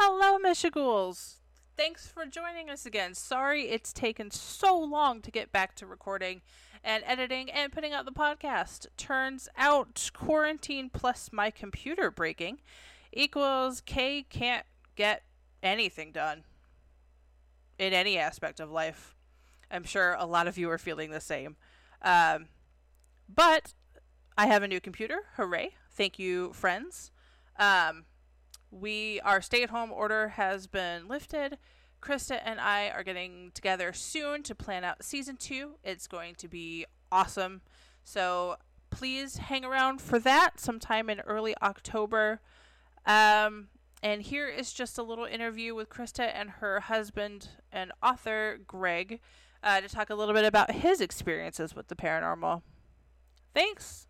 Hello, Michigools. Thanks for joining us again. Sorry it's taken so long to get back to recording and editing and putting out the podcast. Turns out quarantine plus my computer breaking equals K can't get anything done in any aspect of life. I'm sure a lot of you are feeling the same. Um, but I have a new computer. Hooray. Thank you, friends. Um, we our stay-at-home order has been lifted. Krista and I are getting together soon to plan out season two. It's going to be awesome. So please hang around for that sometime in early October. Um, and here is just a little interview with Krista and her husband and author Greg uh, to talk a little bit about his experiences with the paranormal. Thanks.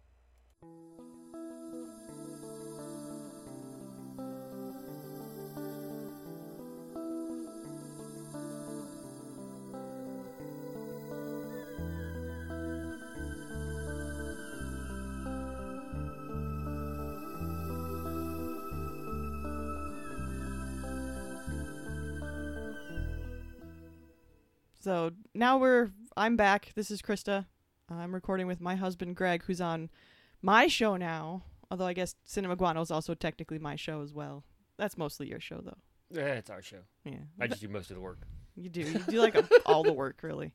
So now we're I'm back. This is Krista. I'm recording with my husband Greg, who's on my show now. Although I guess Cinema Guano is also technically my show as well. That's mostly your show, though. Yeah, it's our show. Yeah, I just do most of the work. you do. You do like all the work, really.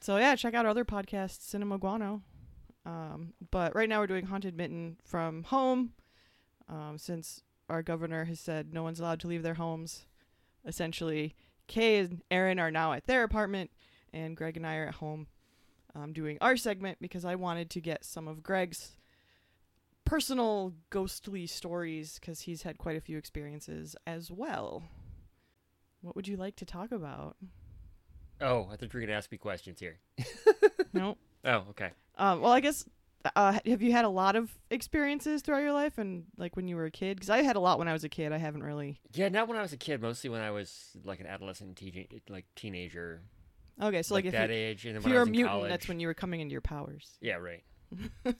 So yeah, check out our other podcast, Cinema Guano. Um, but right now we're doing Haunted Mitten from home, um, since our governor has said no one's allowed to leave their homes. Essentially, Kay and Aaron are now at their apartment, and Greg and I are at home um, doing our segment because I wanted to get some of Greg's personal ghostly stories because he's had quite a few experiences as well. What would you like to talk about? Oh, I thought you were gonna ask me questions here. no. Oh, okay. Um, well, I guess. Uh, have you had a lot of experiences throughout your life, and like when you were a kid? Because I had a lot when I was a kid. I haven't really. Yeah, not when I was a kid. Mostly when I was like an adolescent, teen, like teenager. Okay, so like, like if that you, age, and then if when you I were was a in mutant, college. that's when you were coming into your powers. Yeah, right.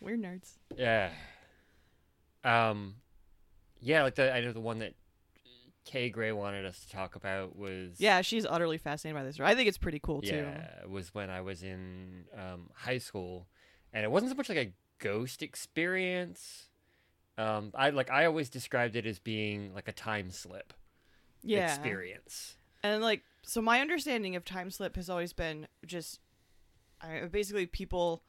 We're nerds. Yeah. Um, yeah, like the I know the one that Kay Gray wanted us to talk about was Yeah, she's utterly fascinated by this. I think it's pretty cool too. Yeah, was when I was in um, high school, and it wasn't so much like a ghost experience. Um, I like I always described it as being like a time slip Yeah. experience. And like, so my understanding of time slip has always been just, I basically people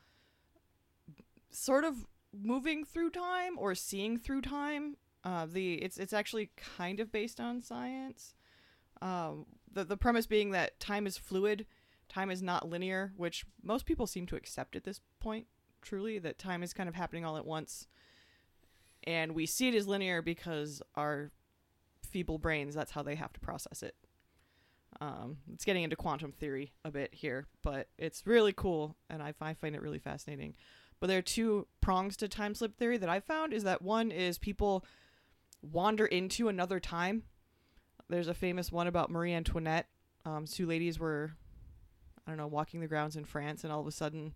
sort of moving through time or seeing through time. Uh, the it's it's actually kind of based on science. Um, the the premise being that time is fluid, time is not linear, which most people seem to accept at this point. Truly, that time is kind of happening all at once, and we see it as linear because our feeble brains that's how they have to process it. Um, it's getting into quantum theory a bit here, but it's really cool, and I, I find it really fascinating. But there are two prongs to time slip theory that I found. Is that one is people wander into another time. There's a famous one about Marie Antoinette. Um, two ladies were, I don't know, walking the grounds in France, and all of a sudden,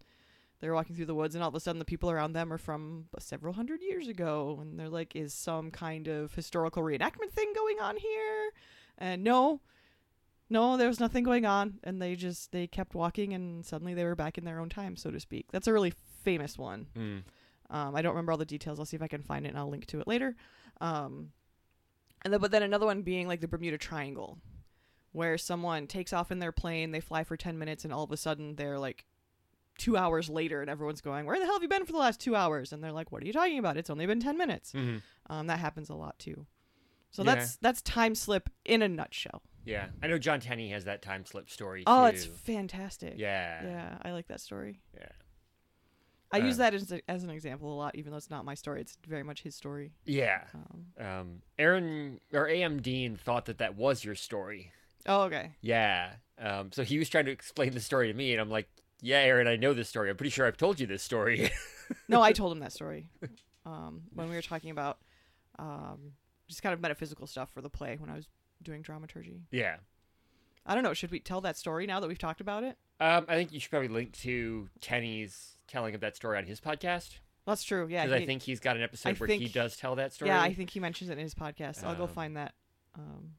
they're walking through the woods, and all of a sudden, the people around them are from several hundred years ago, and they're like, "Is some kind of historical reenactment thing going on here?" And no, no, there was nothing going on, and they just they kept walking, and suddenly they were back in their own time, so to speak. That's a really famous one. Mm. Um, I don't remember all the details. I'll see if I can find it, and I'll link to it later. Um, and then, but then another one being like the Bermuda Triangle, where someone takes off in their plane, they fly for ten minutes, and all of a sudden they're like two hours later, and everyone's going, "Where the hell have you been for the last two hours?" And they're like, "What are you talking about? It's only been ten minutes." hmm Um, that happens a lot too. So Yeah. that's that's time slip in a nutshell. Yeah, I know John Tenney has that time slip story. Oh, too. it's fantastic. yeah, Yeah, I like that story. yeah. I use Uh, that as, a, as an example a lot, even though it's not my story. It's very much his story. Yeah. Um, Um, Aaron or AM Dean thought that that was your story. Oh, okay. Yeah. Um, so he was trying to explain the story to me, and I'm like, "Yeah, Aaron, I know this story. I'm pretty sure I've told you this story." No, I told him that story um, when we were talking about um, just kind of metaphysical stuff for the play when I was doing dramaturgy. yeah. I don't know. Should we tell that story now that we've talked about it? Um, I think you should probably link to Tenney's telling of that story on his podcast. That's true. Yeah, Because I think he's got an episode I where he does tell that story. Yeah, I think he mentions it in his podcast. I'll go Um, find that. Um,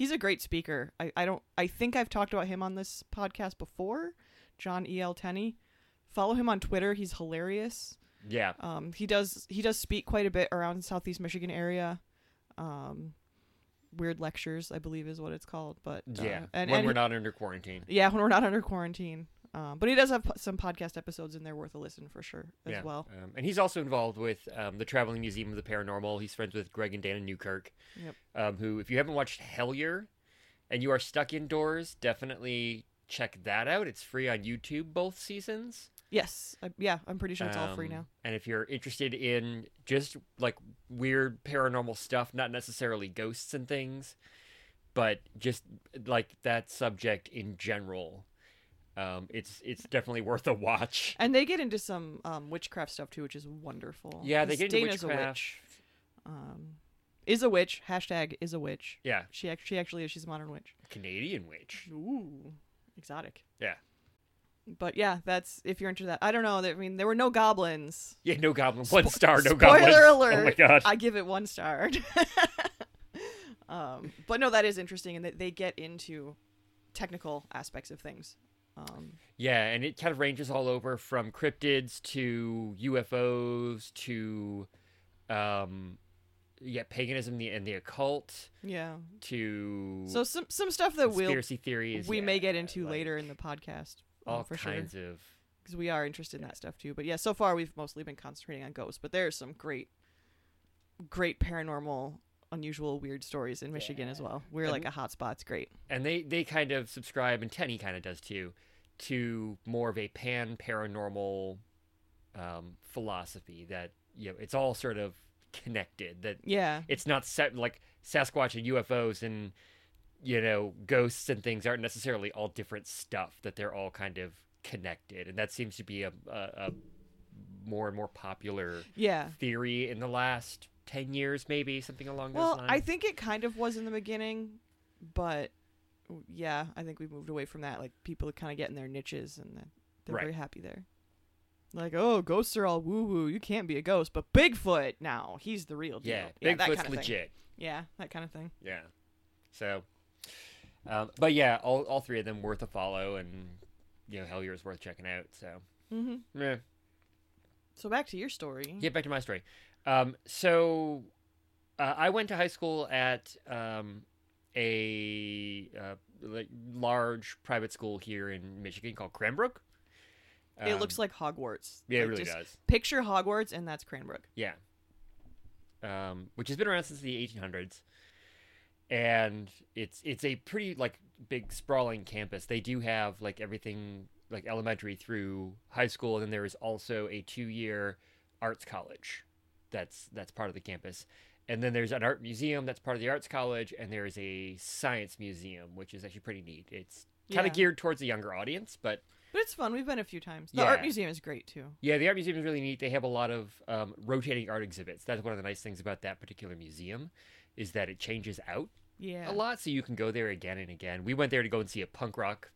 he's a great speaker. I, I don't. I think I've talked about him on this podcast before. John E. L. Tenney. Follow him on Twitter. He's hilarious. yeah. Um, he does he does speak quite a bit around Southeast Michigan area. Um, weird lectures, I believe, is what it's called. But uh, Yeah. and, when and we're he- not under quarantine. yeah, when we're not under quarantine. Um, but he does have some podcast episodes in there worth a listen for sure as yeah. well. Um, and he's also involved with um, the Traveling Museum of the Paranormal. He's friends with Greg and Dana Newkirk. Yep. Um, who, if you haven't watched Hellier and you are stuck indoors, definitely check that out. It's free on YouTube, both seasons. Yes, I, yeah, I'm pretty sure it's all free Um, now. And if you're interested in just like weird paranormal stuff, not necessarily ghosts and things, but just like that subject in general, um, it's it's definitely worth a watch. And they get into some um, witchcraft stuff too, which is wonderful. Yeah, they get into Dana's a witchcraft. witch. Um, is a witch. Hashtag is a witch. Yeah, She act- she actually is. She's a modern witch. Canadian witch. Ooh, exotic. Yeah. But yeah, that's if you're into that. I don't know. I mean, there were no goblins. Yeah, no goblin. One Spo- star, no spoiler goblins. alert. Oh my god. I give it one star. um, but no, that is interesting, and that they get into technical aspects of things. Um, Yeah, and it kind of ranges all over from cryptids to UFOs to, um, yeah, paganism the, and the occult yeah. to So some some stuff that we'll conspiracy theories. we yeah, may get into like later in the podcast. uh, All for sure. kinds of. because we are interested in that stuff too. But yeah, so far we've mostly been concentrating on ghosts, but there's some great, great paranormal, unusual, weird stories in Michigan as well. We're And- like a hotspot. It's great. and they they kind of subscribe and Tenney kind of does too to more of a pan paranormal um, philosophy that you know it's all sort of connected that Yeah, it's not set like Sasquatch and UFOs and you know ghosts and things aren't necessarily all different stuff that they're all kind of connected and that seems to be a, a, a more and more popular yeah. theory in the last 10 years maybe something along those Well, lines I think it kind of was in the beginning, but yeah, I think we moved away from that. Like people kind of get in their niches, and then they're Right. very happy there. Like, oh, ghosts are all woo woo. You can't be a ghost, but Bigfoot now he's the real deal. yeah, that Bigfoot's kind of legit Yeah, that kind of thing. Yeah. So, um, but yeah, all, all three of them worth a follow, and you know, Hellier is worth checking out. So, Mm-hmm. yeah. So back to your story. Get back to my story. Um, so, uh, I went to high school at um, a uh, like large private school here in Michigan called Cranbrook. it looks Um, like Hogwarts. yeah, it really does. Picture Hogwarts, and that's Cranbrook. Yeah. Um, which has been around since the 1800s, and it's it's a pretty like big sprawling campus. They do have like everything like elementary through high school, and then there is also a two-year arts college that's that's part of the campus. And then there's an art museum that's part of the arts college, and there is a science museum, which is actually pretty neat. It's kind of Yeah. geared towards a younger audience, but But it's fun. We've been a few times. The art museum is great too. yeah, the art museum is really neat. They have a lot of um, rotating art exhibits. That's one of the nice things about that particular museum, is that it changes out Yeah. a lot, so you can go there again and again. We went there to go and see a punk rock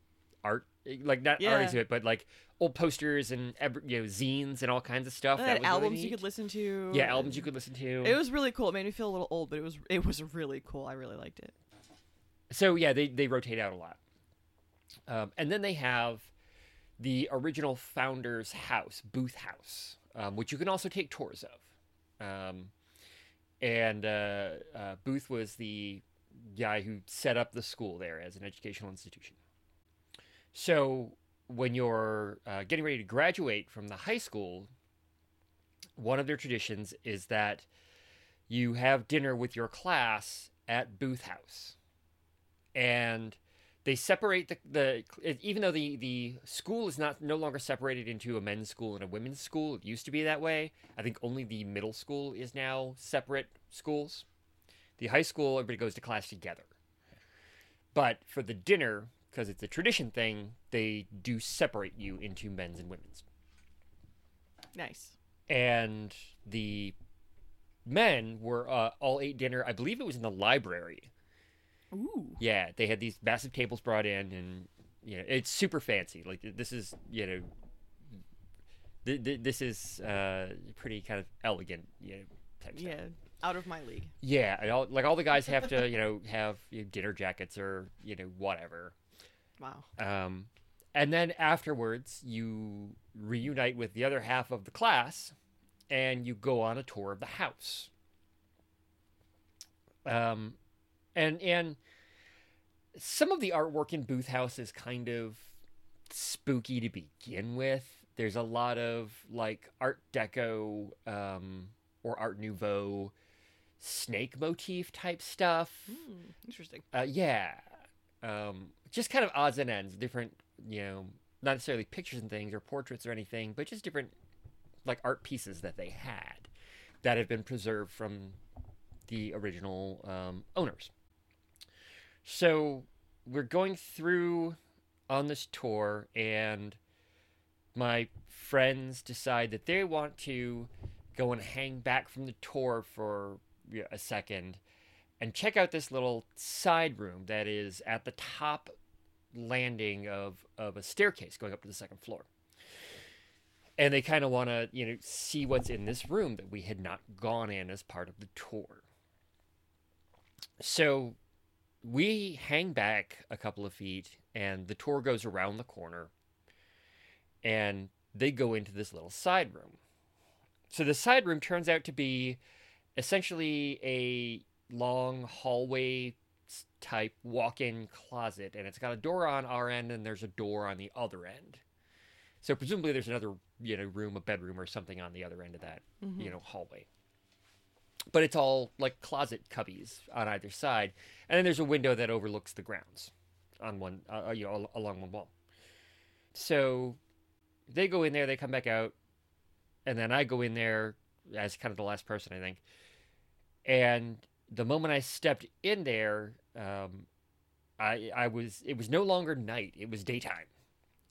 art, like not Yeah. art it, but like old posters and you know zines and all kinds of stuff. That was really albums you could listen to. Yeah, albums you could listen to. It was really cool. It made me feel a little old, but it was it was really cool. I really liked it. so yeah, they they rotate out a lot. Um, and then they have the original founder's house, Booth House, um, which you can also take tours of. Um, and uh, uh, Booth was the guy who set up the school there as an educational institution. So when you're uh, getting ready to graduate from the high school, one of their traditions is that you have dinner with your class at Booth House. And they separate the, the even though the, the school is not no longer separated into a men's school and a women's school it used to be that way. I think only the middle school is now separate schools. The high school everybody goes to class together. But for the dinner because it's a tradition thing they do separate you into men's and women's Nice. and the men were uh, all ate dinner i believe it was in the library Ooh. Yeah, they had these massive tables brought in, and you know, it's super fancy. Like this is you know, th- th- this is uh, pretty kind of elegant, you know, type stuff. Yeah, out of my league. Yeah, and all, like all the guys have to, you know, have you know, dinner jackets or you know whatever. Wow. Um, and then afterwards, you reunite with the other half of the class, and you go on a tour of the house. Um, and and some of the artwork in Booth House is kind of spooky to begin with. There's a lot of like Art Deco um, or Art Nouveau snake motif type stuff. Hmm, interesting. Uh, yeah, um, just kind of odds and ends, different, you know, not necessarily pictures and things or portraits or anything, but just different like art pieces that they had that have been preserved from the original um, owners. So we're going through on this tour, and my friends decide that they want to go and hang back from the tour for a second and check out this little side room that is at the top landing of, of a staircase going up to the second floor. And they kind of want to, you know, see what's in this room that we had not gone in as part of the tour. So we hang back a couple of feet and the tour goes around the corner and they go into this little side room. So the side room turns out to be essentially a long hallway type walk-in closet and it's got a door on our end and there's a door on the other end. So presumably there's another, you know, room, a bedroom or something on the other end of that, you know, hallway. But it's all like closet cubbies on either side, and then there's a window that overlooks the grounds on one, uh, you know, along one wall. So they go in there, they come back out, and then I go in there as kind of the last person, I think. And the moment I stepped in there, um, I I was it was no longer night; it was daytime,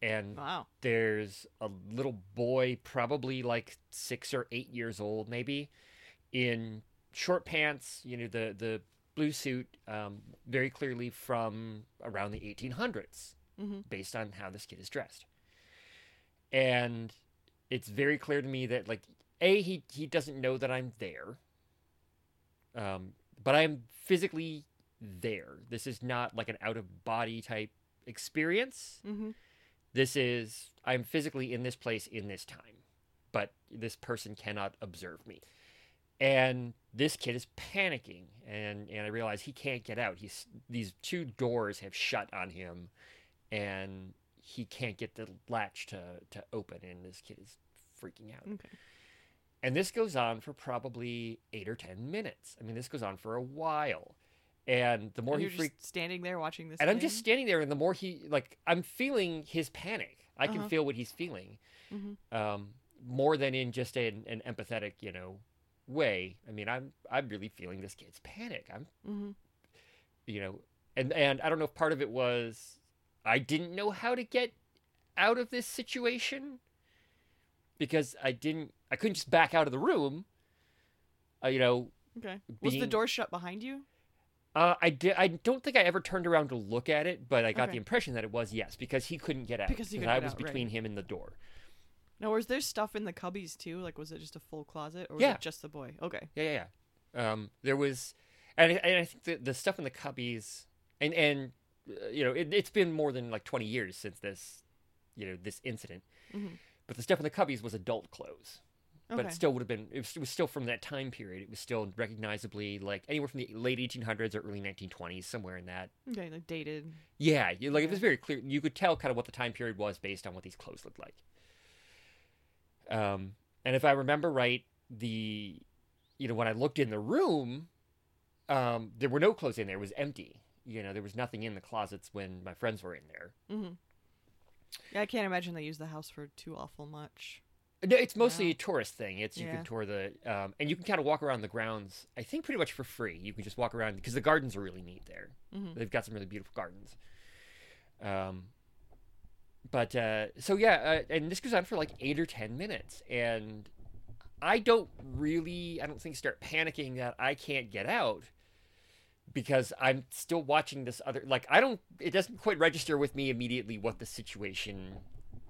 and Wow. there's a little boy, probably like six or eight years old, maybe, in short pants. You know, the the blue suit, um, very clearly from around the 1800s, Mm-hmm. based on how this kid is dressed. And it's very clear to me that, like, a he he doesn't know that I'm there. Um, but I'm physically there. This is not like an out of body type experience Mm-hmm. this is i'm physically in this place in this time but this person cannot observe me and this kid is panicking and and i realize he can't get out he's these two doors have shut on him and he can't get the latch to to open and this kid is freaking out Okay. And this goes on for probably eight or ten minutes i mean this goes on for a while and the more And he you're freaks just standing there watching this. and I'm just standing there, and the more he like, I'm feeling his panic. I can Uh-huh. feel what he's feeling, Mhm. um, more than in just an, an empathetic, you know, way. I mean, I'm I'm really feeling this kid's panic. I'm, Mhm. you know, and and I don't know if part of it was I didn't know how to get out of this situation because I didn't, I couldn't just back out of the room. Uh, you know, Okay. Was the door shut behind you? uh, I did. I don't think I ever turned around to look at it, but I got Okay. the impression that it was yes because he couldn't get out. Because he couldn't I was out, right. between him and the door. No, was there stuff in the cubbies too? Like, was it just a full closet, or was Yeah. it just the boy? Okay. Yeah, yeah, yeah. Um, there was, and, I- and I think the the stuff in the cubbies, and and uh, you know, it, it's been more than like twenty years since this, you know, this incident. Mhm. But the stuff in the cubbies was adult clothes. Okay. But it still would have been. It was, it was still from that time period. It was still recognizably like anywhere from the late 1800s or early 1920s, somewhere in that okay, like dated. Yeah, like it was very clear. You could tell kind of what the time period was based on what these clothes looked like. Um, and if I remember right, the you know when I looked in the room, um, there were no clothes in there. It was empty. You know, there was nothing in the closets when my friends were in there. Mm-hmm. Yeah, I can't imagine they use the house for too awful much. No, it's mostly Wow. a tourist thing. It's you Yeah. can tour the um, and you can kind of walk around the grounds. I think pretty much for free. You can just walk around because the gardens are really neat there. Mhm. They've got some really beautiful gardens. Um, but uh, so yeah, uh, and this goes on for like eight or ten minutes, and I don't really, I don't think start panicking that I can't get out because I'm still watching this other. Like I don't, it doesn't quite register with me immediately what the situation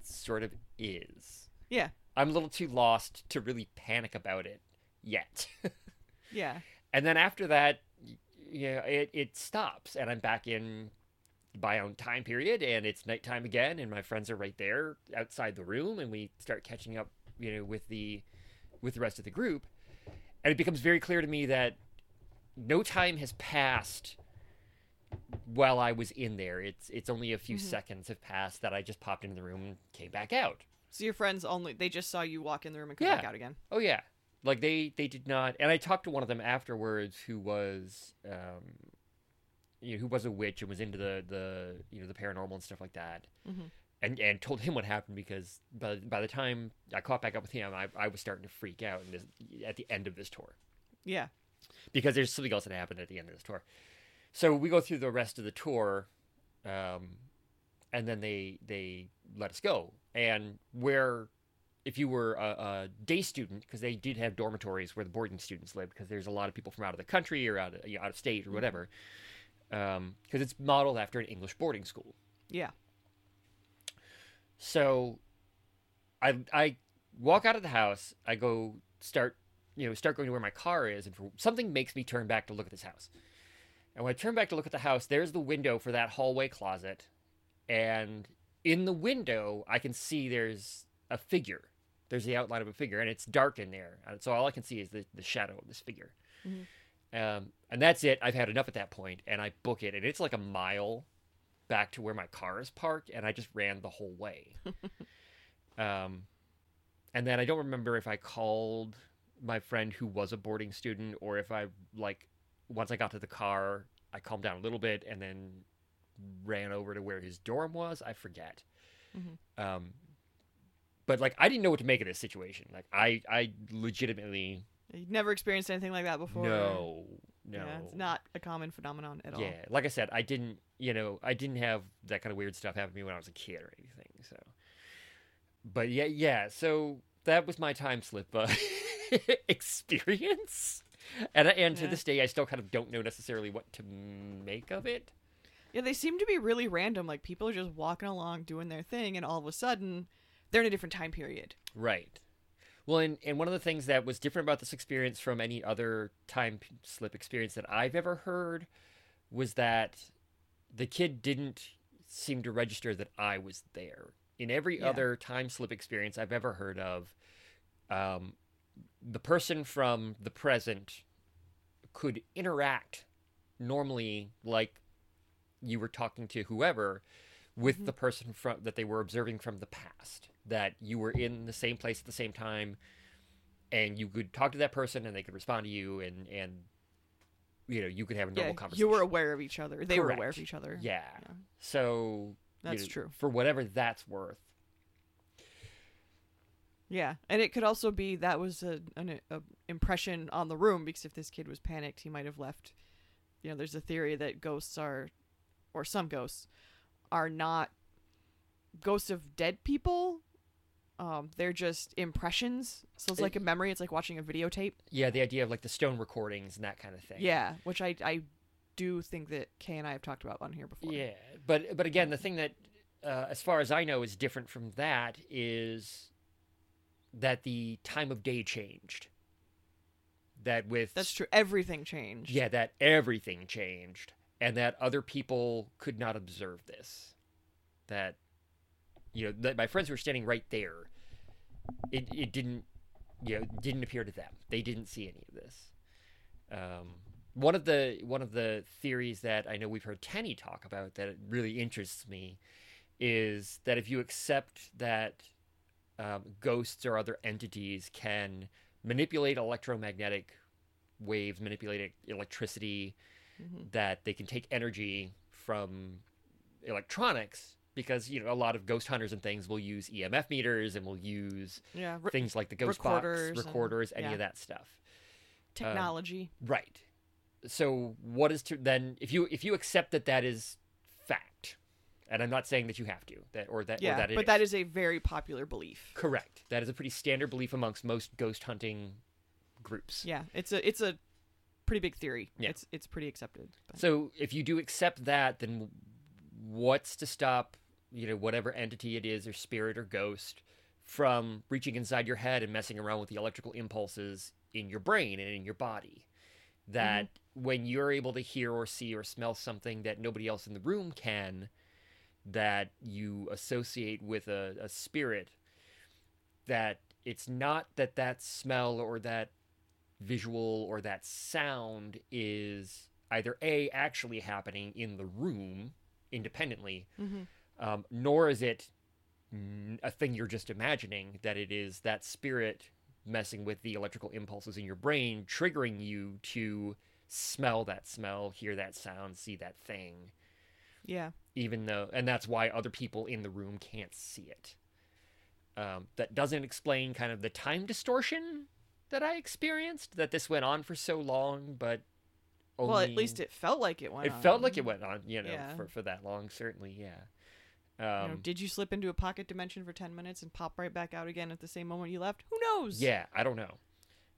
sort of is. Yeah. I'm a little too lost to really panic about it yet. Yeah. and then after that, you know, it, it stops and I'm back in my own time period and it's nighttime again and my friends are right there outside the room and we start catching up, you know, with the with the rest of the group. And it becomes very clear to me that no time has passed while I was in there. It's it's only a few Mhm. seconds have passed that I just popped into the room and came back out. So your friends only they just saw you walk in the room and come Yeah. back out again. Oh yeah, like they they did not. And I talked to one of them afterwards, who was um, you know, who was a witch and was into the the you know the paranormal and stuff like that. Mhm. And and told him what happened because by by the time I caught back up with him, I I was starting to freak out and this, at the end of this tour Yeah. Because there's something else that happened at the end of this tour. So we go through the rest of the tour, um, and then they they let us go. And where, if you were a, a day student, because they did have dormitories where the boarding students lived, because there's a lot of people from out of the country or out of, you know, out of state or whatever, because it's modeled after an English boarding school. Yeah. So I I walk out of the house, I go start you know, start going to where my car is and for, something makes me turn back to look at this house. And when I turn back to look at the house, there's the window for that hallway closet and in the window I can see there's a figure. There's the outline of a figure and it's dark in there. And so all I can see is the, the shadow of this figure. Mhm. Um, and that's it. I've had enough at that point and I book it and it's like a mile back to where my car is parked and I just ran the whole way. um, and then I don't remember if I called my friend who was a boarding student or if I like once I got to the car, I calmed down a little bit and then ran over to where his dorm was. I forget. Mhm. Um, but like I didn't know what to make of this situation. Like I, I legitimately You've never experienced anything like that before. no, no, Yeah, it's not a common phenomenon at all. yeah, like I said, I didn't, you know, I didn't have that kind of weird stuff happen to me when I was a kid or anything. So, but yeah, yeah. So that was my time slip uh, experience, and and to Yeah. this day, I still kind of don't know necessarily what to make of it. Yeah, they seem to be really random. Like people are just walking along doing their thing, and all of a sudden, they're in a different time period. Right. Well, and, and one of the things that was different about this experience from any other time slip experience that I've ever heard was that the kid didn't seem to register that I was there. In every Yeah. other time slip experience I've ever heard of, um, the person from the present could interact normally like you were talking to whoever with Mhm. the person from that they were observing from the past that you were in the same place at the same time and you could talk to that person and they could respond to you and and you know you could have a normal yeah, conversation you were aware of each other. They were aware of each other. yeah, Yeah. so you That's know, true. for whatever that's worth Yeah, and it could also be that was a, an a impression on the room because if this kid was panicked, he might have left. You know, there's a theory that ghosts are, or some ghosts, are not ghosts of dead people. Um, they're just impressions. So it's like a memory. It's like watching a videotape. yeah the idea of like the stone recordings and that kind of thing Yeah, which I I do think that Kay and I have talked about on here before. Yeah, but but again, the thing that, uh, as far as I know, is different from that is that the time of day changed. That with That's true. Everything changed. Yeah, that everything changed, and that other people could not observe this. That you know, that my friends were standing right there. It it didn't you know didn't appear to them. They didn't see any of this. Um, one of the one of the theories that I know we've heard Tenney talk about that really interests me is that if you accept that um, ghosts or other entities can manipulate electromagnetic waves, manipulate electricity, Mhm. that they can take energy from electronics because you know a lot of ghost hunters and things will use EMF meters and will use Yeah. re- things like the ghost recorders box, and- recorders, any yeah. of that stuff. technology. Right. So what is to then if you if you accept that that is fact, and I'm not saying that you have to that or that yeah, or that it but that is a very popular belief. correct. That is a pretty standard belief amongst most ghost hunting groups. Yeah, it's a it's a pretty big theory. Yeah. It's it's pretty accepted. but- So if you do accept that, then what's to stop you know whatever entity it is or spirit or ghost from reaching inside your head and messing around with the electrical impulses in your brain and in your body. That mm-hmm. when you're able to hear or see or smell something that nobody else in the room can, that you associate with a, a spirit, that it's not that that smell or that visual or that sound is either A, actually happening in the room independently, Mhm. um, nor is it a thing you're just imagining, that it is that spirit messing with the electrical impulses in your brain, triggering you to smell that smell, hear that sound, see that thing, Yeah. Even though, and that's why other people in the room can't see it. Um, that doesn't explain kind of the time distortion that I experienced, that this went on for so long, but Well, at least it felt like it went it on. felt like it went on, you know, Yeah. for, for that long, certainly, yeah. You know, Um, did you slip into a pocket dimension for 10 minutes and pop right back out again at the same moment you left? Who knows? Yeah, I don't know.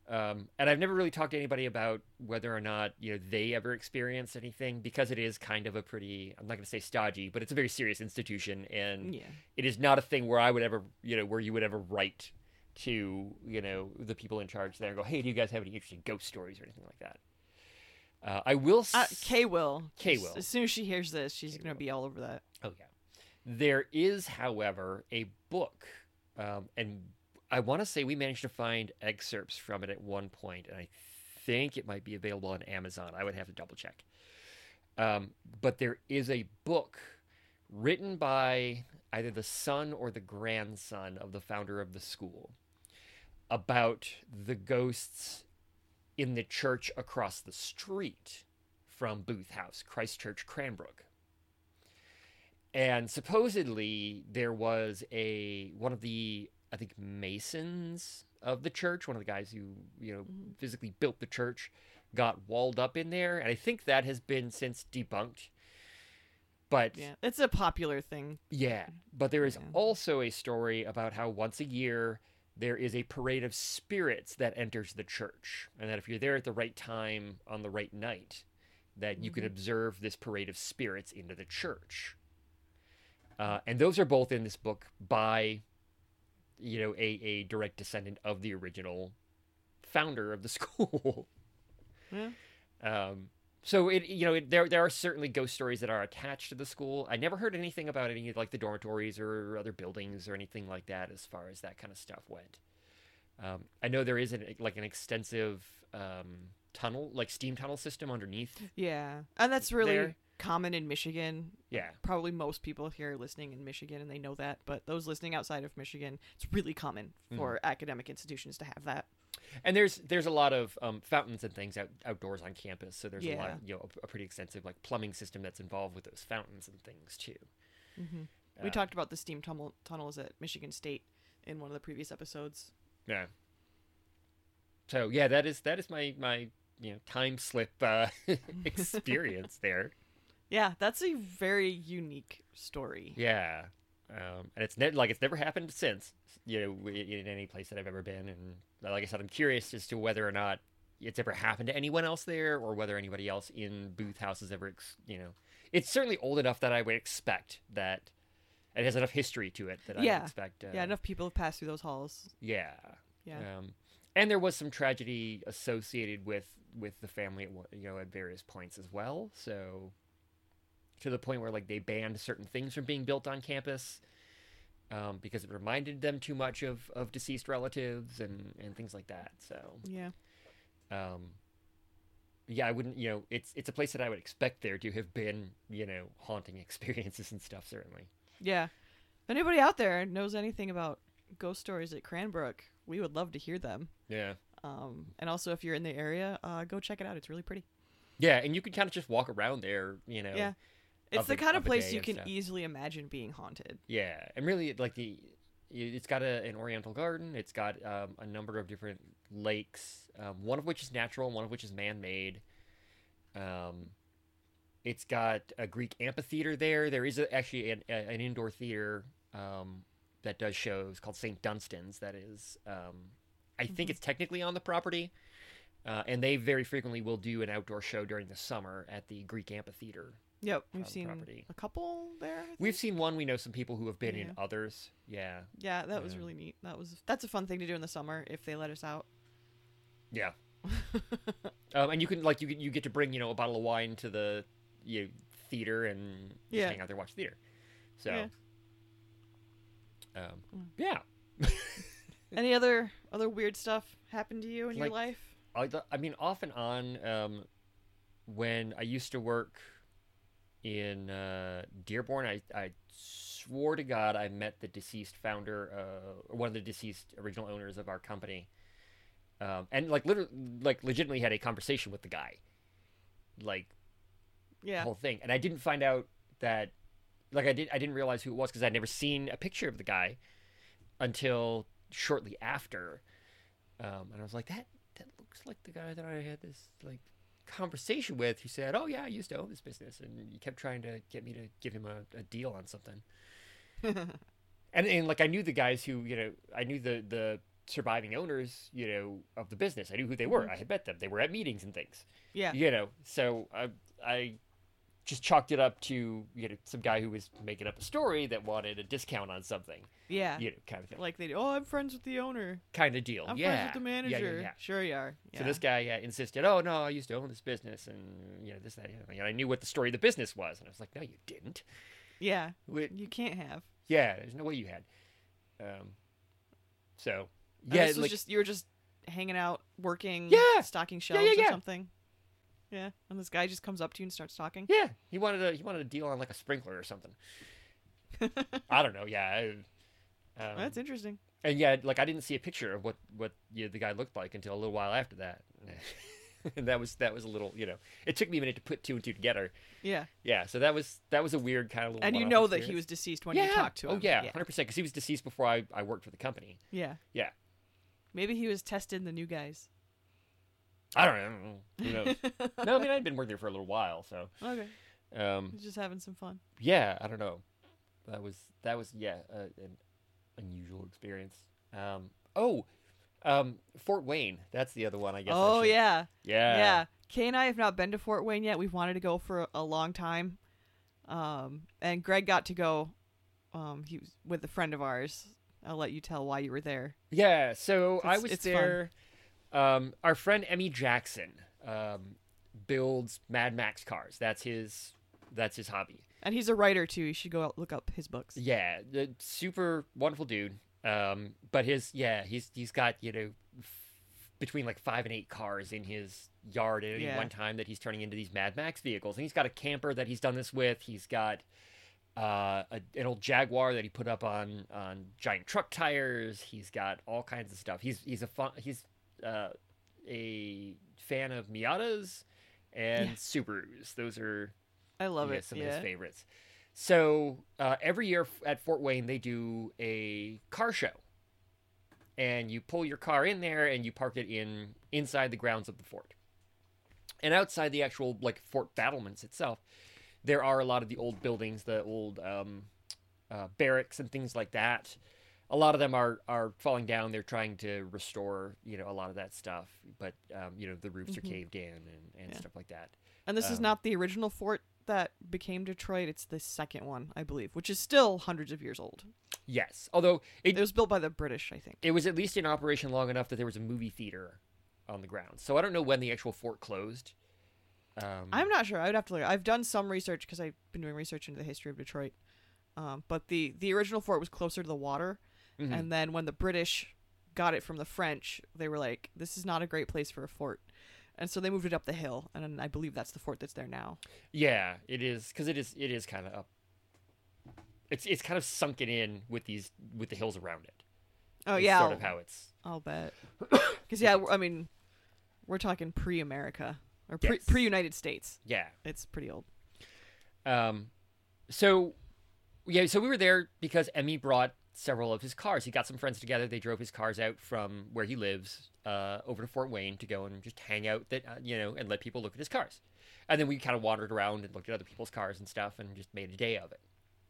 Um, and I've never really talked to anybody about whether or not you know they ever experienced anything because it is kind of a pretty I'm not going to say stodgy, but it's a very serious institution, and Yeah. it is not a thing where I would ever you know where you would ever write to you know the people in charge there and go, hey, do you guys have any interesting ghost stories or anything like that? Uh, I will. S- Uh, Kay will. Kay will. As soon as she hears this, she's going to be all over that. Oh yeah. There is, however, a book, um, and I want to say we managed to find excerpts from it at one point, and I think it might be available on Amazon. I would have to double check. Um, but there is a book written by either the son or the grandson of the founder of the school about the ghosts in the church across the street from Booth House, Christchurch, Cranbrook and supposedly there was a one of the I think masons of the church, one of the guys who you know Mhm. physically built the church, got walled up in there, and I think that has been since debunked. But Yeah. It's a popular thing. yeah, but there is Yeah. also a story about how once a year there is a parade of spirits that enters the church, and that if you're there at the right time on the right night, that you can Mhm. observe this parade of spirits into the church. Uh, and those are both in this book by, you know, a, a direct descendant of the original founder of the school. Yeah. Um, so it you know it, there there are certainly ghost stories that are attached to the school. I never heard anything about any like the dormitories or other buildings or anything like that as far as that kind of stuff went. Um, I know there is an, like an extensive um, tunnel, like steam tunnel system underneath. Yeah. And that's really There. Common in Michigan. Yeah, Probably most people here are listening in Michigan and they know that, but those listening outside of Michigan, it's really common Mm-hmm. for academic institutions to have that. and there's there's a lot of um, fountains and things out, outdoors on campus. So there's a lot, of, you know, a, a pretty extensive like plumbing system that's involved with those fountains and things too. hmm we Uh, talked about the steam tunnel tunnels at Michigan State in one of the previous episodes. Yeah. So yeah, that is that is my my you know time slip uh, experience there. Yeah, that's a very unique story. Yeah, um, and it's ne- like it's never happened since. You know, in any place that I've ever been, and like I said, I'm curious as to whether or not it's ever happened to anyone else there, or whether anybody else in Booth House has ever, ex- you know, it's certainly old enough that I would expect that it has enough history to it that I Yeah. would expect. Uh, Yeah, enough people have passed through those halls. Yeah. Yeah. Um, and there was some tragedy associated with with the family, at, you know, at various points as well. So, to the point where like they banned certain things from being built on campus um, because it reminded them too much of of deceased relatives and and things like that. So, Yeah. um, yeah, I wouldn't, you know, it's it's a place that I would expect there to have been, you know, haunting experiences and stuff. Certainly. Yeah. If anybody out there knows anything about ghost stories at Cranbrook, we would love to hear them. Yeah. Um, and also, if you're in the area, uh, go check it out. It's really pretty. Yeah, and you can kind of just walk around there, you know. Yeah. It's of the kind of of place you can stuff. easily imagine being haunted. Yeah, and really, like the, it's got a, an oriental garden. It's got um, a number of different lakes, um, one of which is natural, one of which is man-made. Um, it's got a Greek amphitheater there. There is a, actually an, a, an indoor theater um, that does shows called St. Dunstan's. That is, um, I think Mhm. it's technically on the property, uh, and they very frequently will do an outdoor show during the summer at the Greek amphitheater Yep, we've seen property. a couple there. We've seen one. We know some people who have been in others. Yeah, Yeah, that was really neat. That was that's a fun thing to do in the summer if they let us out. yeah. um, and you can like you get- you get to bring you know a bottle of wine to the you know, theater and just Yeah. hang out there watch theater. So, Yeah. um, Mm. yeah. Any other other weird stuff happened to you in your life? I, I mean, off and on, um, when I used to work in uh, Dearborn, I, I swore to God I met the deceased founder, uh, or one of the deceased original owners of our company, um, and like literally, like legitimately had a conversation with the guy, like the Yeah. whole thing, and I didn't find out that, like I did, I didn't realize who it was because I'd never seen a picture of the guy until shortly after, um, and I was like, that that looks like the guy that I had this like conversation with who said, "Oh yeah, I used to own this business," and he kept trying to get me to give him a, a deal on something. and and like I knew the guys who you know I knew the the surviving owners you know of the business. I knew who they were. Mhm. I had met them. They were at meetings and things. yeah. You know, so I I just chalked it up to you know some guy who was making up a story that wanted a discount on something. Yeah. You know, kind of thing. Like they oh, I'm friends with the owner. kind of deal. I'm yeah. friends with the Yeah, yeah, manager. yeah. Sure you are. Yeah. So this guy yeah, insisted, "Oh no, I used to own this business, and you know this, that, and I knew what the story of the business was." And I was like, "No, you didn't. Yeah. You can't have. yeah, there's no way you had." Um, so And yeah, this was like just you were just hanging out, working, Yeah. stocking Yeah, shelves yeah, or something. Yeah. And this guy just comes up to you and starts talking. yeah, he wanted a he wanted a deal on like a sprinkler or something. I don't know. Yeah. I, um, That's interesting. and yeah, like I didn't see a picture of what what you know, the guy looked like until a little while after that. and that was that was a little you know it took me a minute to put two and two together. Yeah. Yeah, so that was that was a weird kind of little. And you know that he was deceased when yeah. you talked to him. Oh yeah, hundred percent. Because he was deceased before I, I worked for the company. Yeah. Yeah. Maybe he was testing the new guys. I don't know. Who knows? no, I mean I'd been working there for a little while, so Okay. um, just having some fun. yeah, I don't know. That was that was yeah uh, an unusual experience. Um, oh, um, Fort Wayne. That's the other one. I guess. I oh should- yeah. yeah, Yeah. Kay and I have not been to Fort Wayne yet. We've wanted to go for a, a long time. Um, and Greg got to go. Um, he was with a friend of ours. I'll let you tell why you were there. Yeah, so I It's- was it's fun. there. Um, our friend Emmy Jackson um, builds Mad Max cars. That's his. That's his hobby. And he's a writer too. You should go out look up his books. Yeah, the super wonderful dude. Um, but his yeah, he's he's got you know f- between like five and eight cars in his yard at any Yeah. one time that he's turning into these Mad Max vehicles, and he's got a camper that he's done this with. He's got uh, a, an old Jaguar that he put up on on giant truck tires. He's got all kinds of stuff. He's he's a fun, he's uh, a fan of Miatas and Yeah. Subarus. Those are I love yeah, it. some of his favorites. So uh, every year at Fort Wayne, they do a car show, and you pull your car in there and you park it in inside the grounds of the fort. And outside the actual like fort battlements itself, there are a lot of the old buildings, the old um, uh, barracks and things like that. A lot of them are are falling down. They're trying to restore, you know, a lot of that stuff. But um, you know, the roofs Mhm. are caved in and, and Yeah. stuff like that. And this is Um, not the original fort that became Detroit. It's the second one, I believe, which is still hundreds of years old. Yes, although it It was built by the British, I think. it was at least in operation long enough that there was a movie theater on the ground. So I don't know when the actual fort closed. Um, I'm not sure. I would have to look. I've done some research because I've been doing research into the history of Detroit. Um, but the the original fort was closer to the water, mhm. and then when the British got it from the French, they were like, "This is not a great place for a fort," and so they moved it up the hill, and then I believe that's the fort that's there now. yeah, it is because it is it is kind of up. It's it's kind of sunken in with these with the hills around it. Oh yeah, sort I'll, of how it's. I'll bet. Because yeah, I mean, we're talking pre-America or pre Yes. pre-United States. Yeah. It's pretty old. Um, so yeah, so we were there because Emmy brought several of his cars. He got some friends together. They drove his cars out from where he lives uh, over to Fort Wayne to go and just hang out. That uh, you know, and let people look at his cars. And then we kind of wandered around and looked at other people's cars and stuff, and just made a day of it.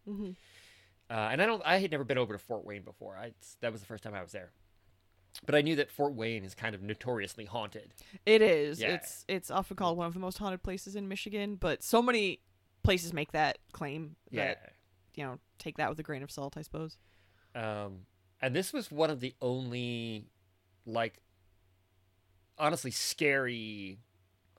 hmm Uh, and I don't, I had never been over to Fort Wayne before. I that was the first time I was there. But I knew that Fort Wayne is kind of notoriously haunted. It is. Yeah. It's it's often called one of the most haunted places in Michigan, but so many places make that claim. Yeah. That, you know, take that with a grain of salt, I suppose. Um, and this was one of the only, like, honestly scary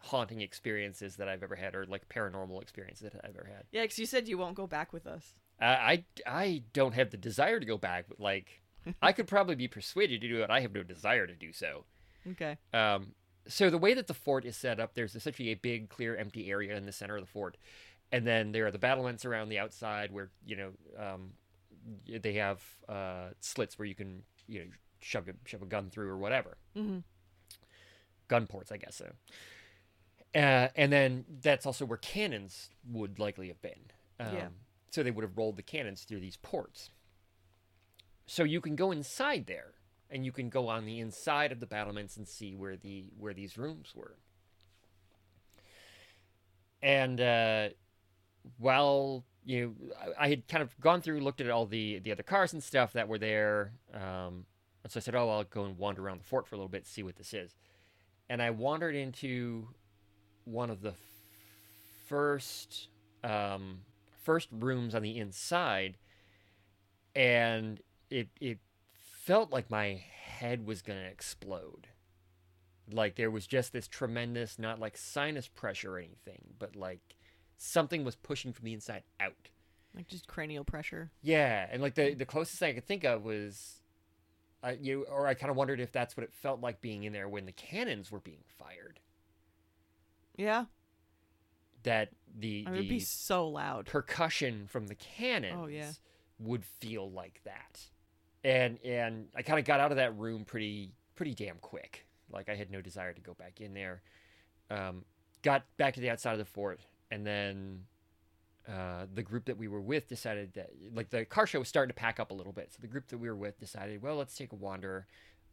haunting experiences that I've ever had, or like paranormal experiences that I've ever had. Yeah, because you said you won't go back with us. I, I, I don't have the desire to go back, but like, I could probably be persuaded to do it. I have no desire to do so. Okay. Um, so the way that the fort is set up, there's essentially a big, clear, empty area in the center of the fort, and then there are the battlements around the outside where you know um, they have uh, slits where you can you know shove a, shove a gun through or whatever. Mm-hmm. Gun ports, I guess so. Uh, and then that's also where cannons would likely have been. Um, Yeah. So they would have rolled the cannons through these ports. So you can go inside there, and you can go on the inside of the battlements and see where the where these rooms were. And uh, while you know, I, had kind of gone through, looked at all the the other cars and stuff that were there. Um, and so I said, "Oh, I'll go and wander around the fort for a little bit, see what this is." And I wandered into one of the first um, first rooms on the inside, and it it felt like my head was gonna explode. Like there was just this tremendous, not like sinus pressure or anything, but like something was pushing from the inside out. Like just cranial pressure. Yeah, and like the the closest thing I could think of was, I you or I kind of wondered if that's what it felt like being in there when the cannons were being fired. Yeah. That the I mean, it'd the be so loud. percussion from the cannons Oh, yeah. would feel like that. And and I kind of got out of that room pretty pretty damn quick. Like I had no desire to go back in there. Um, got back to the outside of the fort, and then uh, the group that we were with decided that like the car show was starting to pack up a little bit. So the group that we were with decided, well, let's take a wander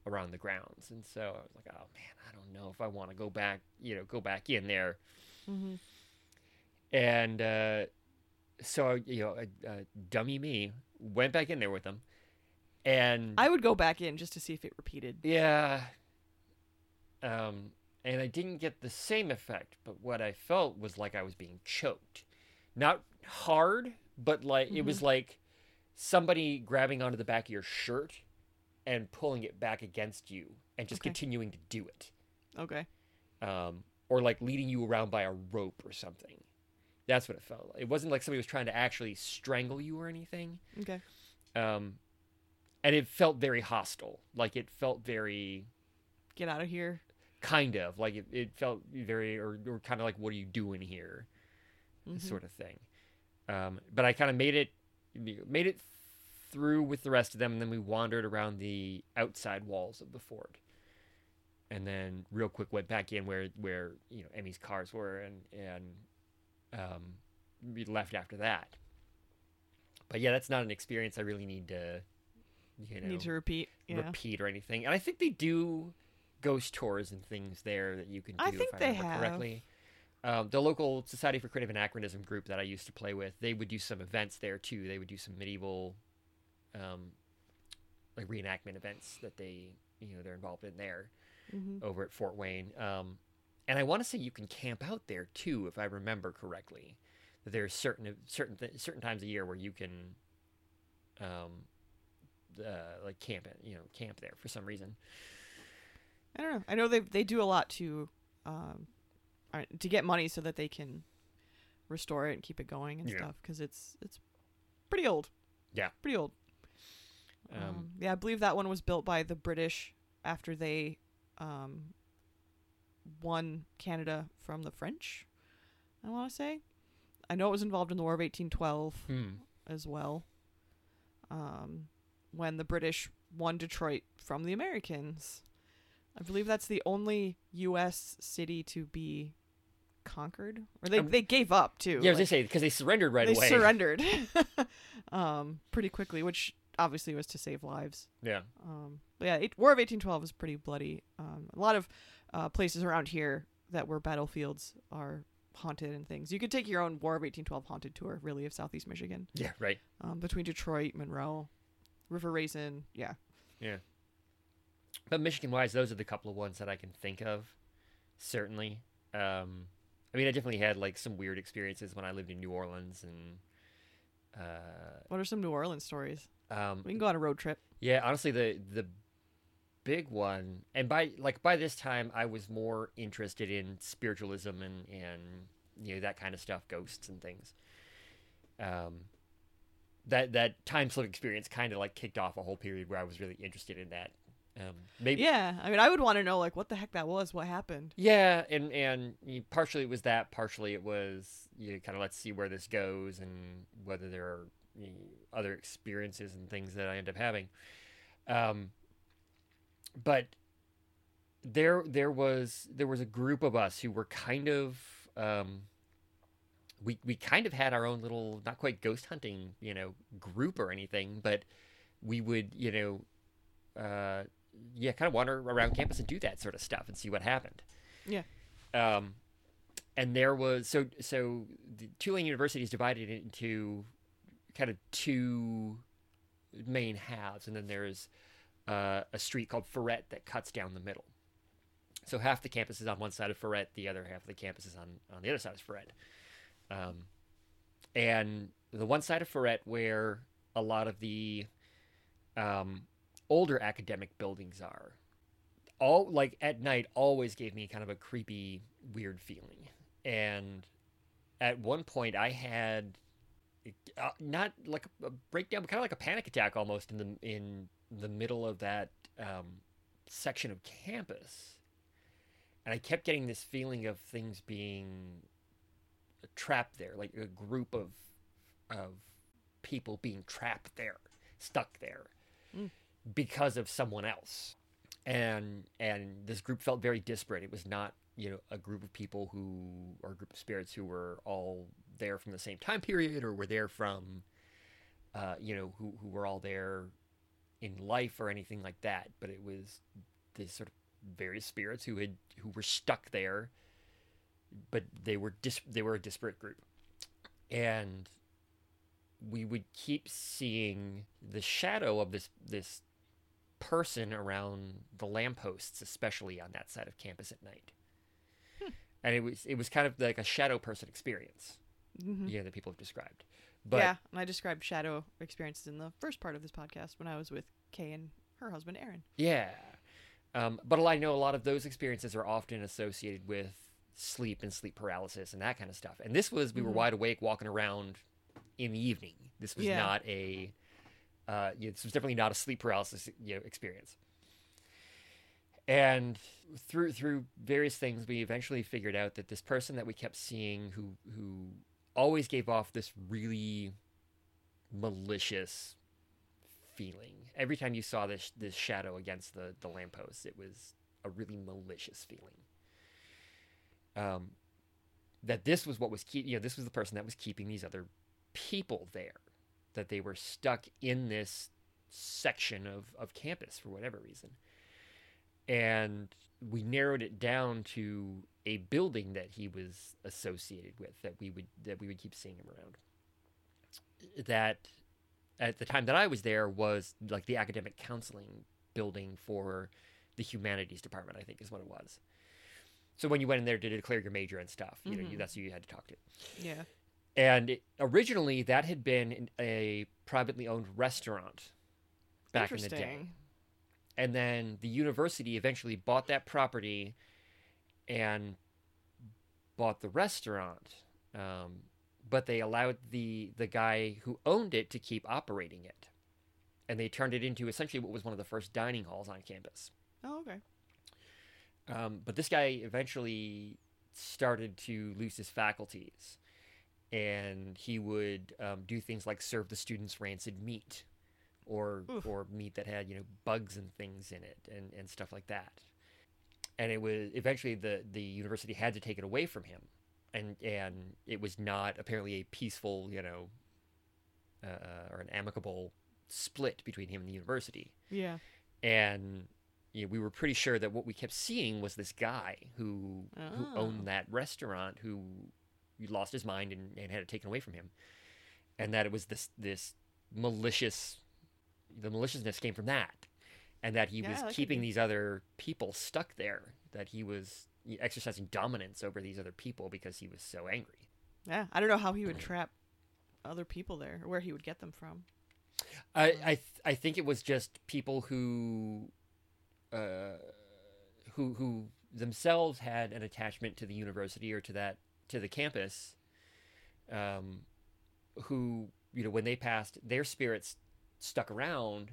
around the grounds. And so I was like, oh man, I don't know if I want to go back, you know, go back in there Mm-hmm. and uh, so you know, uh, dummy me went back in there with them, and I would go back in just to see if it repeated. yeah, um, and I didn't get the same effect, but what I felt was like I was being choked, not hard, but like it was like somebody grabbing onto the back of your shirt and pulling it back against you, and just Okay. continuing to do it. Okay. um, or like leading you around by a rope or something. That's what it felt like. It wasn't like somebody was trying to actually strangle you or anything. Okay. Um, and it felt very hostile. Like it felt very Get out of here. Kind of like it, it felt very or, or kind of like what are you doing here Mhm. sort of thing. Um, but I kind of made it made it through with the rest of them, and then we wandered around the outside walls of the fort, and then real quick went back in where where you know Emmy's cars were, and and um, we left after that. But yeah, that's not an experience I really need to you know Need to repeat. Yeah. repeat or anything. And I think they do ghost tours and things there that you can do I think if I they remember have. correctly. Um, the local Society for Creative Anachronism group that I used to play with, they would do some events there too. They would do some medieval, um, like reenactment events that they, you know, they're involved in there Mhm. over at Fort Wayne. Um, and I want to say you can camp out there too, if I remember correctly. That there's certain certain th- certain times a year where you can, um, uh, like camp it, you know, camp there for some reason. I don't know. I know they they do a lot to um to get money so that they can restore it and keep it going and Yeah. stuff because it's it's pretty old. Yeah. Pretty old. Um, Um, yeah, I believe that one was built by the British after they um, won Canada from the French. I want to say. I know it was involved in the War of 1812 Hmm. as well. Um, when the British won Detroit from the Americans. I believe that's the only U.S. city to be conquered, or they Um, they gave up too. Yeah, as they like, say, because they surrendered right they away. They surrendered, um, pretty quickly, which obviously was to save lives. Yeah. Um, but yeah, eight, War of 1812 is pretty bloody. Um, a lot of uh, places around here that were battlefields are haunted and things. You could take your own War of 1812 haunted tour, really, of Southeast Michigan, Yeah. Right. um, between Detroit, Monroe, River Raisin. Yeah. Yeah, But Michigan wise, those are the couple of ones that I can think of. Certainly. Um, I mean, I definitely had like some weird experiences when I lived in New Orleans, and uh, What are some New Orleans stories? um, We can go on a road trip. yeah, honestly, the the big one, and by like by this time, I was more interested in spiritualism and and you know that kind of stuff, ghosts and things. Um, that that time slip experience kind of like kicked off a whole period where I was really interested in that. Um, maybe Yeah, I mean, I would want to know like what the heck that was, what happened. Yeah, and and you, partially it was that, partially it was you kind of let's see where this goes and whether there are you know, other experiences and things that I end up having. Um, but there there was there was a group of us who were kind of um, we we kind of had our own little not quite ghost hunting you know group or anything, but we would you know uh, yeah, kind of wander around campus and do that sort of stuff and see what happened. Yeah. Um, and there was so so the Tulane University is divided into kind of two main halves, and then there's uh, a street called Freret that cuts down the middle. So half the campus is on one side of Freret, the other half of the campus is on on the other side of Freret. Um, and the one side of Freret where a lot of the um, older academic buildings are all like at night always gave me kind of a creepy weird feeling. And at one point i had uh, not like a breakdown but kind of like a panic attack almost in the in the middle of that um, section of campus. And i kept getting this feeling of things being trapped there like a group of of people being trapped there stuck there. Mm. Because of someone else. And and this group felt very disparate. It was not you know a group of people who or a group of spirits who were all there from the same time period or were there from uh, you know who, who were all there in life or anything like that. But it was this sort of various spirits who had who were stuck there but they were dis- they were a disparate group. And we would keep seeing the shadow of this this person around the lampposts, especially on that side of campus at night. And it was it was kind of like a shadow person experience, Mhm. yeah, that people have described. But yeah, and I described shadow experiences in the first part of this podcast when I was with Kay and her husband Aaron. Yeah. Um, but I know a lot of those experiences are often associated with sleep and sleep paralysis and that kind of stuff. And this was, we were Mhm. wide awake walking around in the evening. This was Yeah. not a, uh, was definitely not a sleep paralysis you know, experience. And through through various things, we eventually figured out that this person that we kept seeing, who who always gave off this really malicious feeling. Every time you saw this this shadow against the the lamppost, it was a really malicious feeling. Um, that this was what was keep you know this was the person that was keeping these other people there, that they were stuck in this section of of campus for whatever reason, and we narrowed it down to a building that he was associated with that we would that we would keep seeing him around. That at the time that I was there was like the academic counseling building for the humanities department, I think is what it was. So when you went in there to declare your major and stuff, you know, you, Mhm. that's who you had to talk to. Yeah. And originally, that had been a privately owned restaurant back in the day. And then the university eventually bought that property and bought the restaurant. Um, but they allowed the the guy who owned it to keep operating it, and they turned it into essentially what was one of the first dining halls on campus. Oh, okay. Um, but this guy eventually started to lose his faculties, and he would um, do things like serve the students rancid meat, or Oof. or meat that had you know bugs and things in it, and, and stuff like that. And it was eventually the the university had to take it away from him, and and it was not apparently a peaceful you know uh, or an amicable split between him and the university Yeah. and you know, we were pretty sure that what we kept seeing was this guy who who Oh. owned that restaurant who lost his mind and, and had it taken away from him, and that it was this this malicious, the maliciousness came from that, and that he Yeah, was that keeping be. these other people stuck there. That he was exercising dominance over these other people because he was so angry. Yeah, I don't know how he would trap other people there, or where he would get them from. I I th- I think it was just people who, uh, who who themselves had an attachment to the university or to that to the campus, um, who you know when they passed, their spirits stuck around,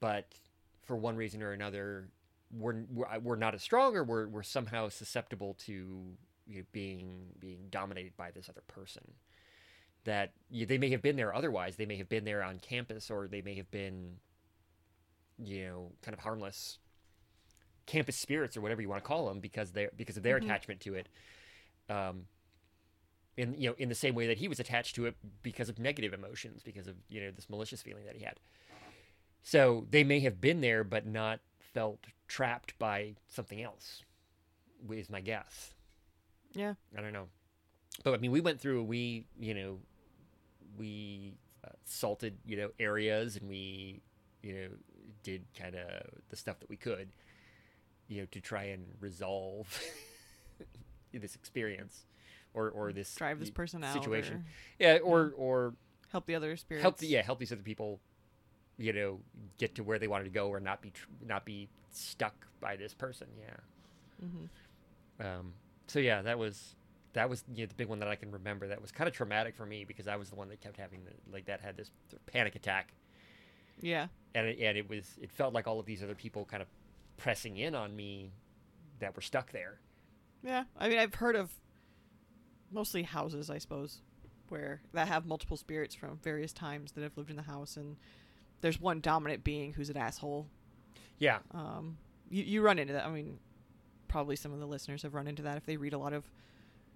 but for one reason or another, were were, were not as strong or were were somehow susceptible to you know, being being dominated by this other person that you, they may have been there otherwise. They may have been there on campus, or they may have been, you know, kind of harmless campus spirits or whatever you want to call them because they because of their Mhm. attachment to it. Um, in you know, in the same way that he was attached to it because of negative emotions, because of you know this malicious feeling that he had. So they may have been there, but not felt trapped by something else. Is my guess. Yeah. I don't know. But I mean, we went through. We you know, we uh, salted you know areas, and we you know did kind of the stuff that we could, you know, to try and resolve this experience, or or this Drive this person out. situation. or Yeah, or or help the other spirits. help the, yeah help these other people, you know, get to where they wanted to go, or not be tr- not be stuck by this person. Yeah. hmm Um, so yeah, that was that was you know, the big one that I can remember. That was kind of traumatic for me because I was the one that kept having the like that had this panic attack, Yeah. and it, and it was it felt like all of these other people kind of pressing in on me that were stuck there. Yeah. I mean, I've heard of mostly houses, I suppose, where that have multiple spirits from various times that have lived in the house, and there's one dominant being who's an asshole. Yeah, Um, you you run into that. I mean, probably some of the listeners have run into that if they read a lot of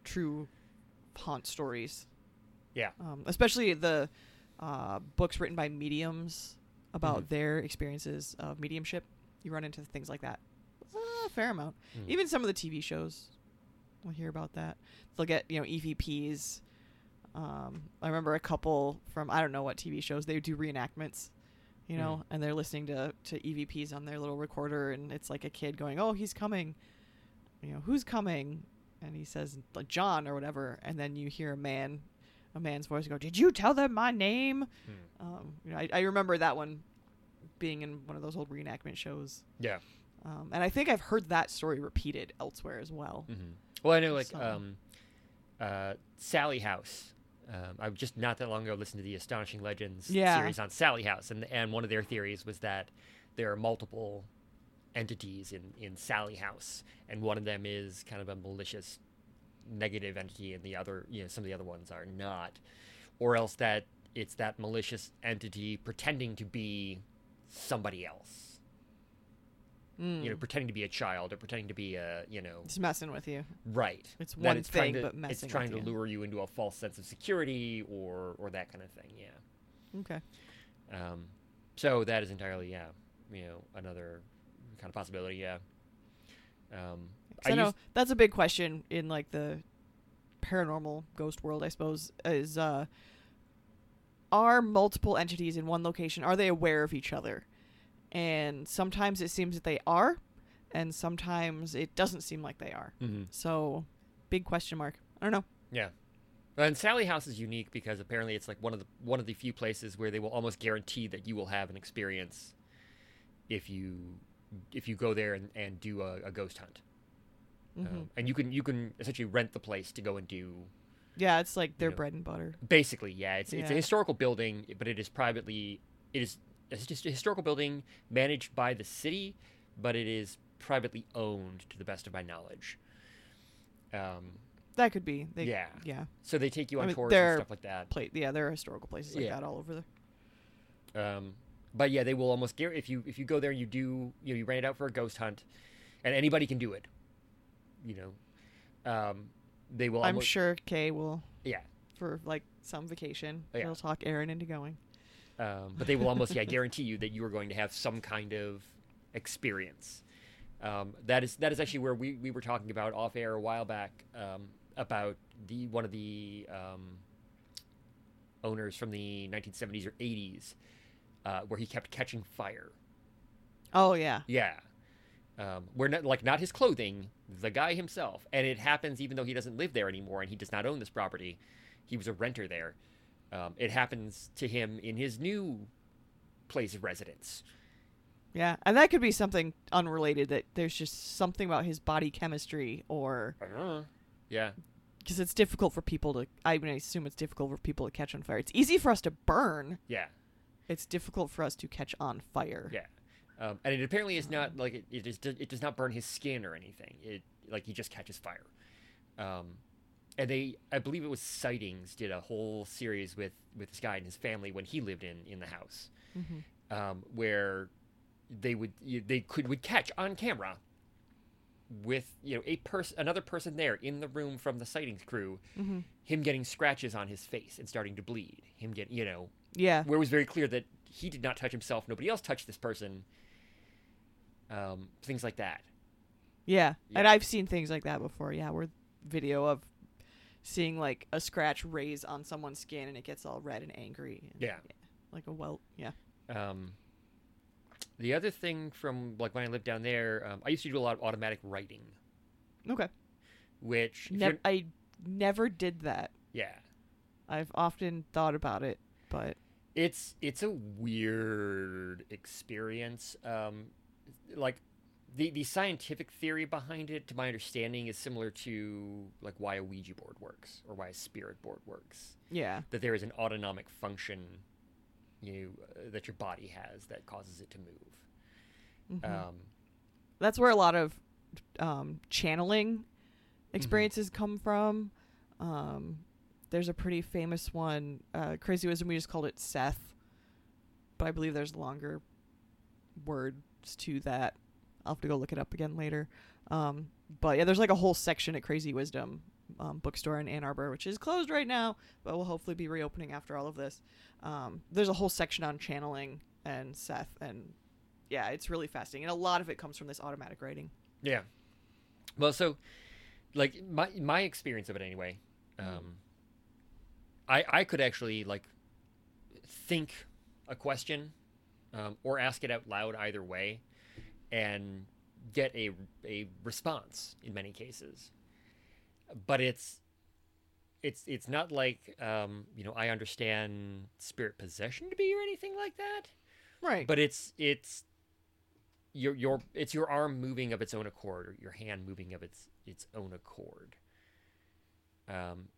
true haunt stories. Yeah. Um, especially the uh, books written by mediums about Mhm. their experiences of mediumship. You run into things like that a fair amount. Mm. Even some of the TV shows, we'll hear about that. They'll get you know EVPs. Um, I remember a couple from I don't know what TV shows they do reenactments, you know, Mm. and they're listening to to EVPs on their little recorder, and it's like a kid going, "Oh, he's coming," you know, who's coming, and he says like John or whatever, and then you hear a man, a man's voice go, "Did you tell them my name?" Mm. Um, you know, I, I remember that one being in one of those old reenactment shows. yeah. Um, and I think I've heard that story repeated elsewhere as well. hmm Well, I know like um, uh, Sallie House. Um, I just not that long ago listened to the Astonishing Legends Yeah. series on Sallie House, and and one of their theories was that there are multiple entities in in Sallie House, and one of them is kind of a malicious, negative entity, and the other, you know, some of the other ones are not, or else that it's that malicious entity pretending to be somebody else, Mm. you know, pretending to be a child or pretending to be a, you know, It's messing with you. Right. It's one it's trying thing, to, but messing it's trying to you. lure you into a false sense of security or or that kind of thing. Yeah. Okay. Um, so that is entirely yeah, you know, another kind of possibility. Yeah. Um, 'Cause I, know used- that's a big question in like the paranormal ghost world. I suppose is uh, are multiple entities in one location? Are they aware of each other? And sometimes it seems that they are, and sometimes it doesn't seem like they are. Mhm. So, big question mark. I don't know. Yeah. And Sallie House is unique because apparently it's like one of the one of the few places where they will almost guarantee that you will have an experience if you if you go there and, and do a, a ghost hunt. hmm Um, and you can you can essentially rent the place to go and do yeah, it's like their know, bread and butter. Basically, yeah. It's it's a historical building, but it is privately. It is it's just a historical building managed by the city, but it is privately owned, to the best of my knowledge. Um, That could be. They, yeah. Yeah. So they take you I on mean, tours and stuff like that. Play. Yeah, there are historical places like Yeah. that all over there. Um, but yeah, they will almost guarantee if you if you go there and you do you know you rent it out for a ghost hunt, and anybody can do it. You know, um, they will. I'm almost, sure Kay will Yeah. for like some vacation. Yeah. He'll talk Aaron into going. Um, but they will almost yeah guarantee you that you are going to have some kind of experience. Um, that is that is actually where we, we were talking about off air a while back um, about the one of the um, owners from the 1970s or 80s uh, where he kept catching fire. Oh yeah. Yeah, um, where not, like not his clothing, the guy himself, and it happens even though he doesn't live there anymore and he does not own this property. He was a renter there. Um, it happens to him in his new place of residence. Yeah, and that could be something unrelated. That there's just something about his body chemistry, or I don't know. Yeah, because it's difficult for people to. I mean, I assume it's difficult for people to catch on fire. It's easy for us to burn. yeah, It's difficult for us to catch on fire. yeah. Um, and it apparently is not like it. It, is, it does not burn his skin or anything. It like he just catches fire. Um, and they, I believe it was Sightings, did a whole series with with this guy and his family when he lived in in the house, Mhm. um, where they would you, they could would catch on camera with you know a person another person there in the room from the sightings crew Mhm. him getting scratches on his face and starting to bleed him get you know Yeah. where it was very clear that he did not touch himself nobody else touched this person um, things like that Yeah. And I've seen things like that before. Yeah, where video of seeing like a scratch raise on someone's skin and it gets all red and angry. and- Yeah. Like a welt. Yeah. Um, the other thing from like when I lived down there, um, I used to do a lot of automatic writing, Okay. which if I never did that. yeah, I've often thought about it, but it's it's a weird experience. Um, like the the scientific theory behind it, to my understanding, is similar to like why a Ouija board works or why a spirit board works. yeah. That there is an autonomic function you uh, that your body has that causes it to move. Mhm. Um, That's where a lot of um, channeling experiences come from. Um, there's a pretty famous one, uh, Crazy Wisdom. We just called it Seth, but I believe there's longer words to that. I'll have to go look it up again later. Um, but yeah, there's like a whole section at Crazy Wisdom um, bookstore in Ann Arbor, which is closed right now, but will hopefully be reopening after all of this. Um, there's a whole section on channeling and Seth, and yeah, it's really fascinating. And a lot of it comes from this automatic writing. Yeah. Well, so like my my experience of it anyway, Mm-hmm. um, I I could actually like think a question um, or ask it out loud either way, and get a a response in many cases. But it's it's it's not like um, you know I understand spirit possession to be or anything like that Right. but it's it's your your it's your arm moving of its own accord or your hand moving of its its own accord um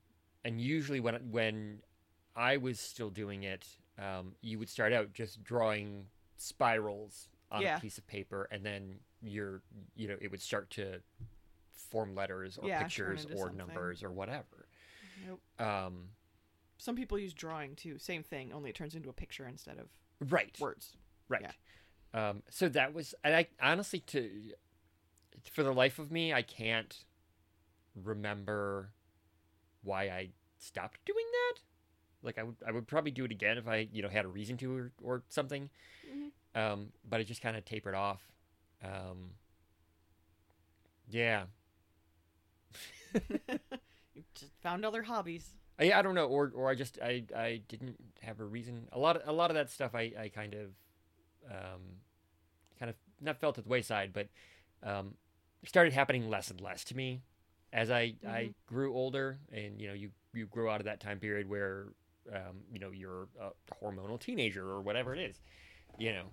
and usually when when i was still doing it um you would start out just drawing spirals on Yeah. a piece of paper and then you're you know it would start to form letters or Yeah, pictures or something. numbers or whatever Nope. um Some people use drawing too. Same thing, only it turns into a picture instead of right words. Right. Um, so that was, and I honestly, to for the life of me, I can't remember why I stopped doing that. Like I would, I would probably do it again if I, you know, had a reason to or, or something. Mhm. Um, but it just kind of tapered off. Um, yeah, You just found other hobbies. I, I don't know, or or I just I, I didn't have a reason. A lot of, a lot of that stuff I, I kind of um, kind of not felt at the wayside, but um, started happening less and less to me as I I Mhm. grew older, and you know you you grow out of that time period where um, you know you're a hormonal teenager or whatever it is, you know.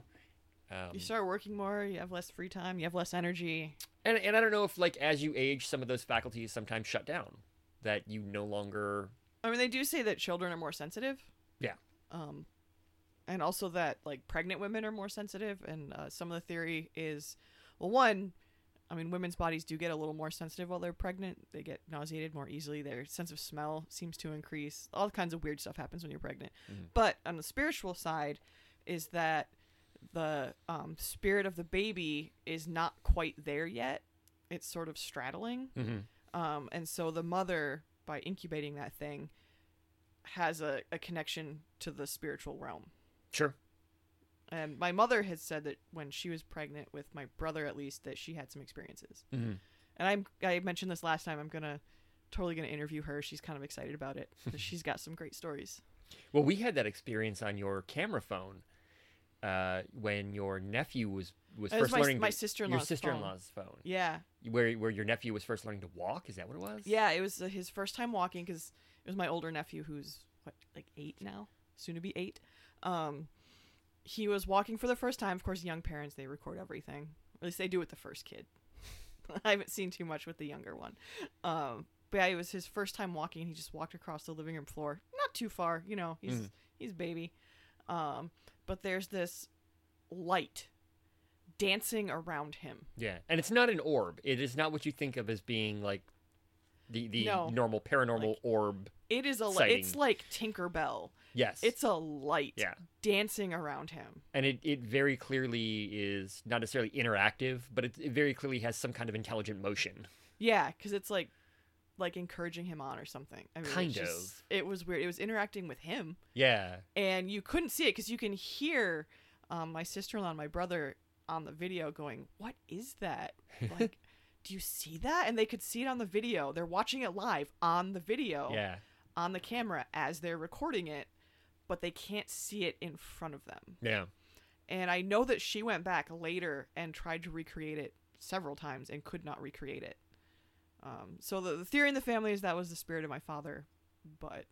Um, You start working more. You have less free time. You have less energy. and and I don't know if like as you age, some of those faculties sometimes shut down. That you no longer I mean, they do say that children are more sensitive. Yeah. Um, and also that like pregnant women are more sensitive. And uh, some of the theory is, well, one, I mean, women's bodies do get a little more sensitive while they're pregnant. They get nauseated more easily. Their sense of smell seems to increase. All kinds of weird stuff happens when you're pregnant. Mhm. But on the spiritual side, is that the um, spirit of the baby is not quite there yet. It's sort of straddling. Mhm. Um, and so the mother, by incubating that thing, has a, a connection to the spiritual realm. sure. And my mother has said that when she was pregnant with my brother, at least, that she had some experiences. Mm-hmm. And I'm I mentioned this last time. I'm gonna totally gonna interview her. She's kind of excited about it. she's got some great stories. Well, we had that experience on your camera phone uh, when your nephew was was It was first my- learning my to- sister-in-law's your phone. sister-in-law's phone. Yeah, where where your nephew was first learning to walk. Is that what it was? yeah. It was uh, his first time walking because it was my older nephew who's what like eight now, soon to be eight. Um, he was walking for the first time. Of course, young parents they record everything. At least they do with the first kid. I haven't seen too much with the younger one. Um, but yeah, it was his first time walking, and he just walked across the living room floor. Not too far, you know. He's Mhm. he's baby. Um, but there's this light dancing around him. Yeah, and it's not an orb. It is not what you think of as being like the the No. normal paranormal Like- orb. It is a li- Sighting. it's like Tinkerbell. Yes, It's a light yeah, dancing around him. and it it very clearly is not necessarily interactive, but it, it very clearly has some kind of intelligent motion. Yeah, because it's like like encouraging him on or something. I mean, Kind just- of. It was weird. It was interacting with him, Yeah, and you couldn't see it because you can hear um, my sister-in-law and my brother on the video going, "What is that? Like, do you see that?" And they could see it on the video. They're watching it live on the video. yeah, on the camera as they're recording it, but they can't see it in front of them. yeah. And I know that she went back later and tried to recreate it several times and could not recreate it. Um, so the, the theory in the family is that was the spirit of my father, but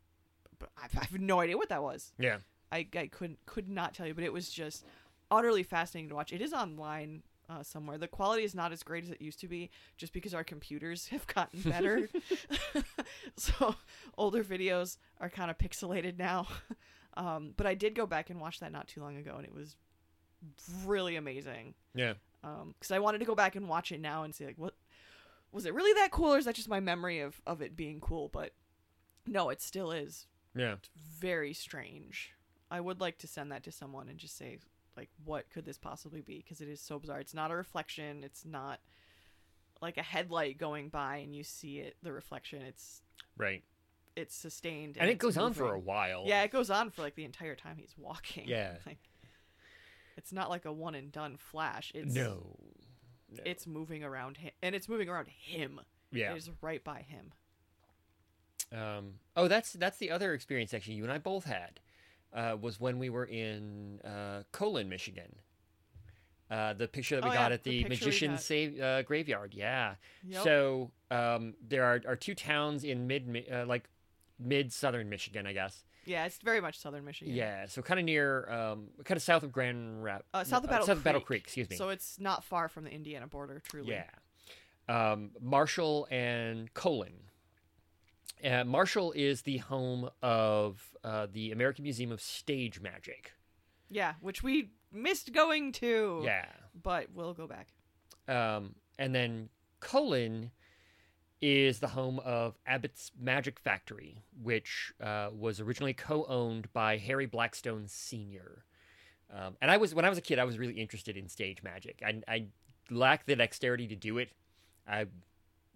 but I have no idea what that was. Yeah. I, I couldn't could not tell you, but it was just utterly fascinating to watch. It is online uh, somewhere. The quality is not as great as it used to be, just because our computers have gotten better. so older videos are kind of pixelated now. Um, but I did go back and watch that not too long ago, and it was really amazing. Yeah. Because I wanted to go back and watch it now and see like what was it really that cool, or is that just my memory of of it being cool? But no, it still is Yeah. very strange. I would like to send that to someone and just say, like, what could this possibly be? Because it is so bizarre. It's not a reflection. It's not like a headlight going by and you see it, the reflection. It's Right. it's sustained And it it's goes on for a while. Yeah, it goes on for like the entire time he's walking. Yeah. like, it's not like a one and done flash. It's No. It's moving around him, and it's moving around him. yeah. It is right by him. Um, oh, that's that's the other experience actually. You and I both had uh, was when we were in uh, Colon, Michigan. Uh, the picture that we Oh, got yeah, at the the, Magician save, uh, graveyard. Yeah. Yep. So um, there are, are two towns in mid uh, like mid southern Michigan, I guess. Yeah, it's very much southern Michigan. Yeah. So kind of near, um, kind of south of Grand Rap. Uh, south of Battle south of Battle Creek. Creek. Excuse me. So it's not far from the Indiana border, truly. Yeah. Um, Marshall and Colon. Uh, Marshall is the home of uh, the American Museum of Stage Magic. Yeah, which we missed going to. Yeah. But we'll go back. Um, and then Colon is the home of Abbott's Magic Factory, which uh, was originally co-owned by Harry Blackstone Sr. Um, and I was when I was a kid, I was really interested in stage magic. I, I lack the dexterity to do it. I,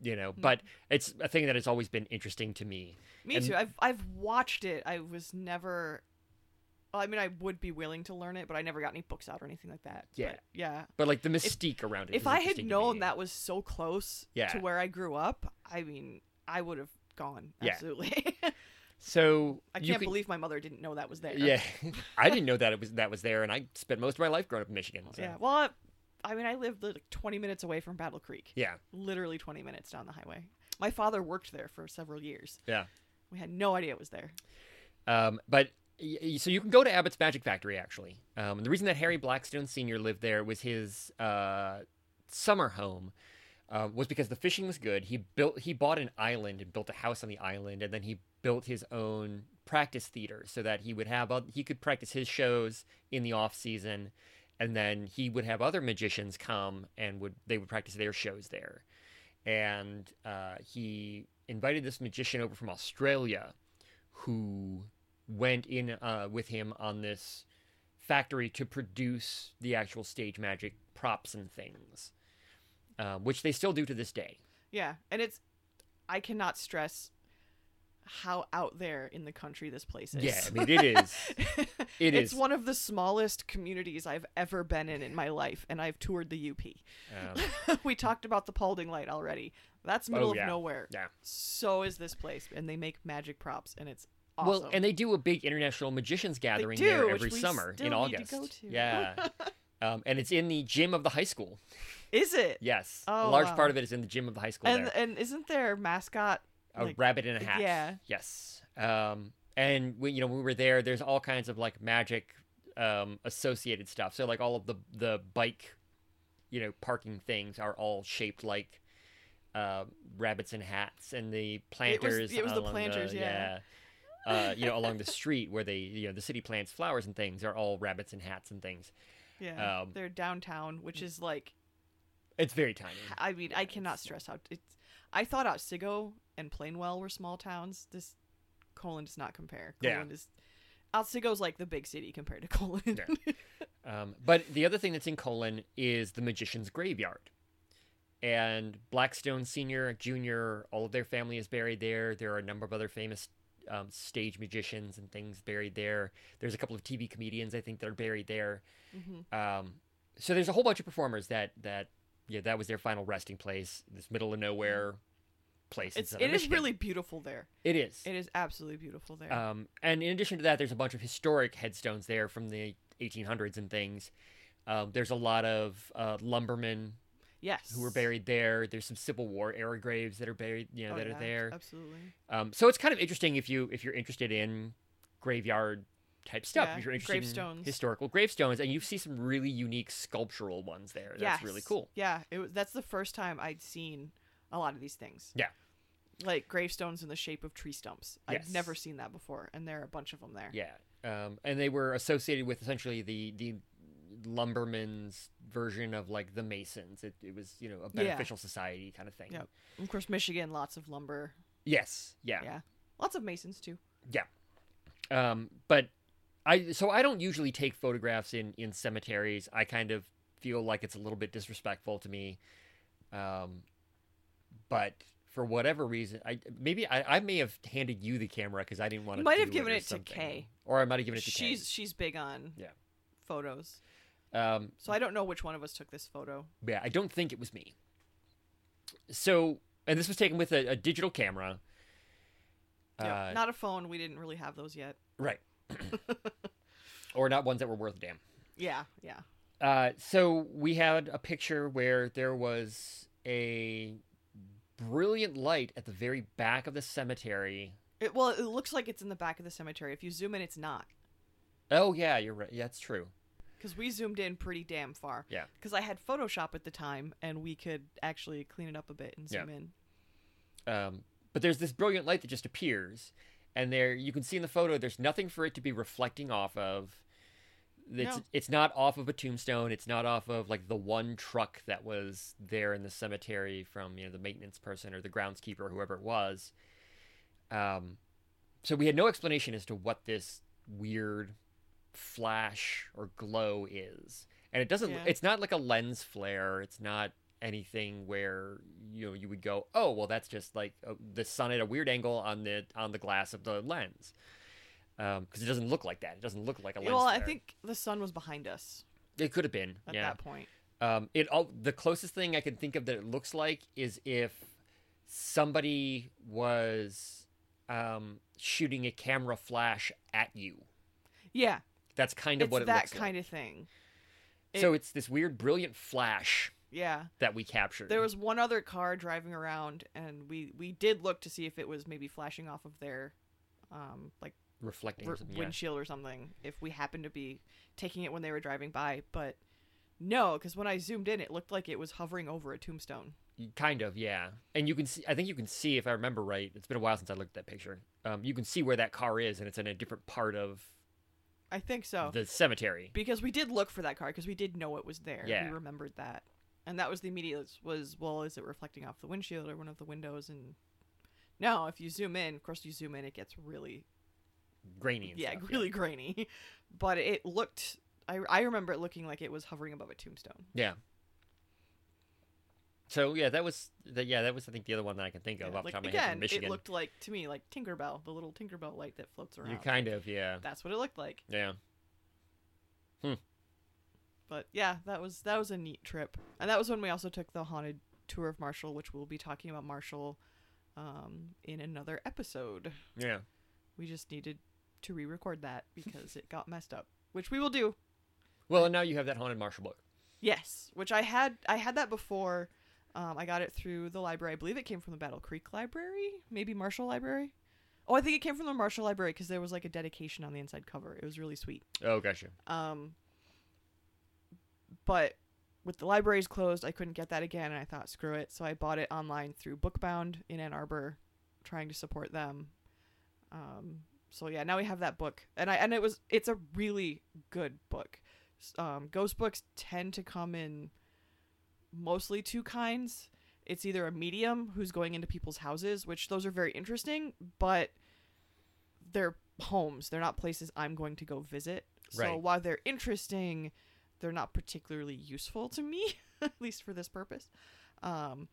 you know, but it's a thing that has always been interesting to me. Me And- too. I've I've watched it. I was never. Well, I mean, I would be willing to learn it, but I never got any books out or anything like that. Yeah. But, yeah. But like the mystique around it. If I had known that was so close Yeah. to where I grew up, I mean, I would have gone. Yeah. Absolutely. so I can't can- believe my mother didn't know that was there. Yeah, I didn't know that it was that was there, and I spent most of my life growing up in Michigan. So. Yeah. Well, I, I mean, I lived like 20 minutes away from Battle Creek. Yeah. Literally 20 minutes down the highway. My father worked there for several years. Yeah. We had no idea it was there. Um, but so you can go to Abbott's Magic Factory actually. Um, the reason that Harry Blackstone Sr. lived there was his uh, summer home. Uh, was because the fishing was good. He built, he bought an island and built a house on the island, and then he built his own practice theater so that he would have he could practice his shows in the off season, and then he would have other magicians come and would they would practice their shows there, and uh, he invited this magician over from Australia, who went in uh, with him on this factory to produce the actual stage magic props and things, uh, which they still do to this day. Yeah. And it's, I cannot stress how out there in the country this place is. Yeah, I mean it is. It it's is. one of the smallest communities I've ever been in in my life, and I've toured the UP. Um, we talked about the Paulding Light already. That's middle Oh, of nowhere. yeah. So is this place, and they make magic props, and it's awesome. Well, and they do a big international magicians gathering do, there every summer in August. Yeah. um, and it's in the gym of the high school. Is it? Yes, a Oh, large wow. part of it is in the gym of the high school. And there. and isn't their mascot a like- rabbit and a hat. yeah. Yes. Um, and we, you know, when we were there, there's all kinds of like magic um, associated stuff. So like all of the the bike, you know, parking things are all shaped like uh, rabbits and hats, and the planters. it was the along planters, yeah. yeah. Uh, you know, along the street where they, you know, the city plants flowers and things are all rabbits and hats and things. Yeah, Um, they're downtown, which is like It's very tiny. I mean, I cannot stress how it's. I thought Otsego and Plainwell were small towns. This Colon does not compare. Yeah. Colon is Otsego's like the big city compared to Colon. Yeah. Um, but the other thing that's in Colon is the Magician's Graveyard. And Blackstone Senior, Junior, all of their family is buried there. There are a number of other famous um, stage magicians and things buried there. There's a couple of TV comedians, I think, that are buried there. Mhm. Um, so there's a whole bunch of performers that that yeah that was their final resting place. This middle of nowhere place. in It's it is really beautiful there. it is. It is absolutely beautiful there. Um, and in addition to that, there's a bunch of historic headstones there from the 1800s and things. Um, there's a lot of uh, lumbermen yes. who were buried there. There's some Civil War era graves that are buried, you know, Oh, that yeah, are there. Absolutely. Um, so it's kind of interesting if you if you're interested in graveyard type stuff. Yeah, if you're interested in gravestones. historical gravestones, and you see some really unique sculptural ones there. That's really cool. Yeah, it was. That's the first time I'd seen a lot of these things. Yeah. Like gravestones in the shape of tree stumps. Yes. I'd never seen that before, and there are a bunch of them there. Yeah, um, and they were associated with essentially the the lumberman's version of like the Masons. It, it was you know a Yeah. beneficial society kind of thing. Yep. Of course, Michigan, lots of lumber. Yes. Yeah. Yeah. Lots of masons too. Yeah um, but I so I don't usually take photographs in in cemeteries. I kind of feel like it's a little bit disrespectful to me. Um, but for whatever reason, I maybe I, I may have handed you the camera because I didn't want to. You might have given it to Kay. or I might have given it to She's she's big on Yeah. photos. Um, So I don't know which one of us took this photo. yeah, I don't think it was me. So, and this was taken with a, a digital camera. Yeah. Uh, Not a phone. We didn't really have those yet. right. or not ones that were worth a damn. Yeah, yeah. Uh, so we had a picture where there was a brilliant light at the very back of the cemetery. It, well, it looks like it's in the back of the cemetery. If you zoom in, it's not. Oh yeah, you're right. Yeah, that's true. Because we zoomed in pretty damn far. Yeah. Because I had Photoshop at the time, and we could actually clean it up a bit and zoom in. Um, but there's this brilliant light that just appears, and there you can see in the photo there's nothing for it to be reflecting off of. It's No. it's not off of a tombstone. It's not off of like the one truck that was there in the cemetery from you know the maintenance person or the groundskeeper or whoever it was. Um, so we had no explanation as to what this weird flash or glow is, and it doesn't. Yeah. It's not like a lens flare. It's not anything where you know you would go, oh well, that's just like uh, the sun at a weird angle on the on the glass of the lens, because it doesn't look like that. It doesn't look like a lens. Well, I think the sun was behind us it could have been. at yeah. that point. Um, it all the closest thing I can think of that it looks like is if somebody was um, shooting a camera flash at you. Yeah. That's kind of it's what it that kind like. of thing. so it's this weird, brilliant flash Yeah. that we captured. There was one other car driving around, and we we did look to see if it was maybe flashing off of their, um, like reflecting or r- something. Yeah. windshield or something. If we happened to be taking it when they were driving by, but no, because when I zoomed in, it looked like it was hovering over a tombstone. Kind of, yeah. And you can see. I think you can see if I remember right. It's been a while since I looked at that picture. Um, you can see where that car is, and it's in a different part of I think so. the cemetery. because we did look for that car because we did know it was there. Yeah. We remembered that. And that was the immediate was well, is it reflecting off the windshield or one of the windows? And no, if you zoom in, of course you zoom in, it gets really Grainy. And yeah, stuff, really grainy. But it looked I I remember it looking like it was hovering above a tombstone. Yeah. So yeah, that was the, yeah that was I think the other one that I can think of Yeah, off the like top of my head again, from Michigan. it looked like to me like Tinkerbell, the little Tinkerbell light that floats around. you kind of yeah That's what it looked like. yeah Hmm. But yeah, that was that was a neat trip, and that was when we also took the haunted tour of Marshall, which we'll be talking about Marshall um, in another episode. yeah We just needed to re-record that because it got messed up, which we will do. Well, and now you have that haunted Marshall book. Yes, which I had I had that before. Um, I got it through the library. I believe it came from the Battle Creek Library, maybe Marshall Library. Oh, I think it came from the Marshall Library because there was like a dedication on the inside cover. It was really sweet. Oh, gotcha. Um, but with the libraries closed, I couldn't get that again, and I thought, screw it. So I bought it online through Bookbound in Ann Arbor, trying to support them. Um, so yeah, now we have that book, and I and it was it's a really good book. Um, ghost books tend to come in mostly two kinds. It's either a medium who's going into people's houses, which those are very interesting, but they're homes. They're not places I'm going to go visit. So while they're interesting, they're not particularly useful to me, at least for this purpose. Um,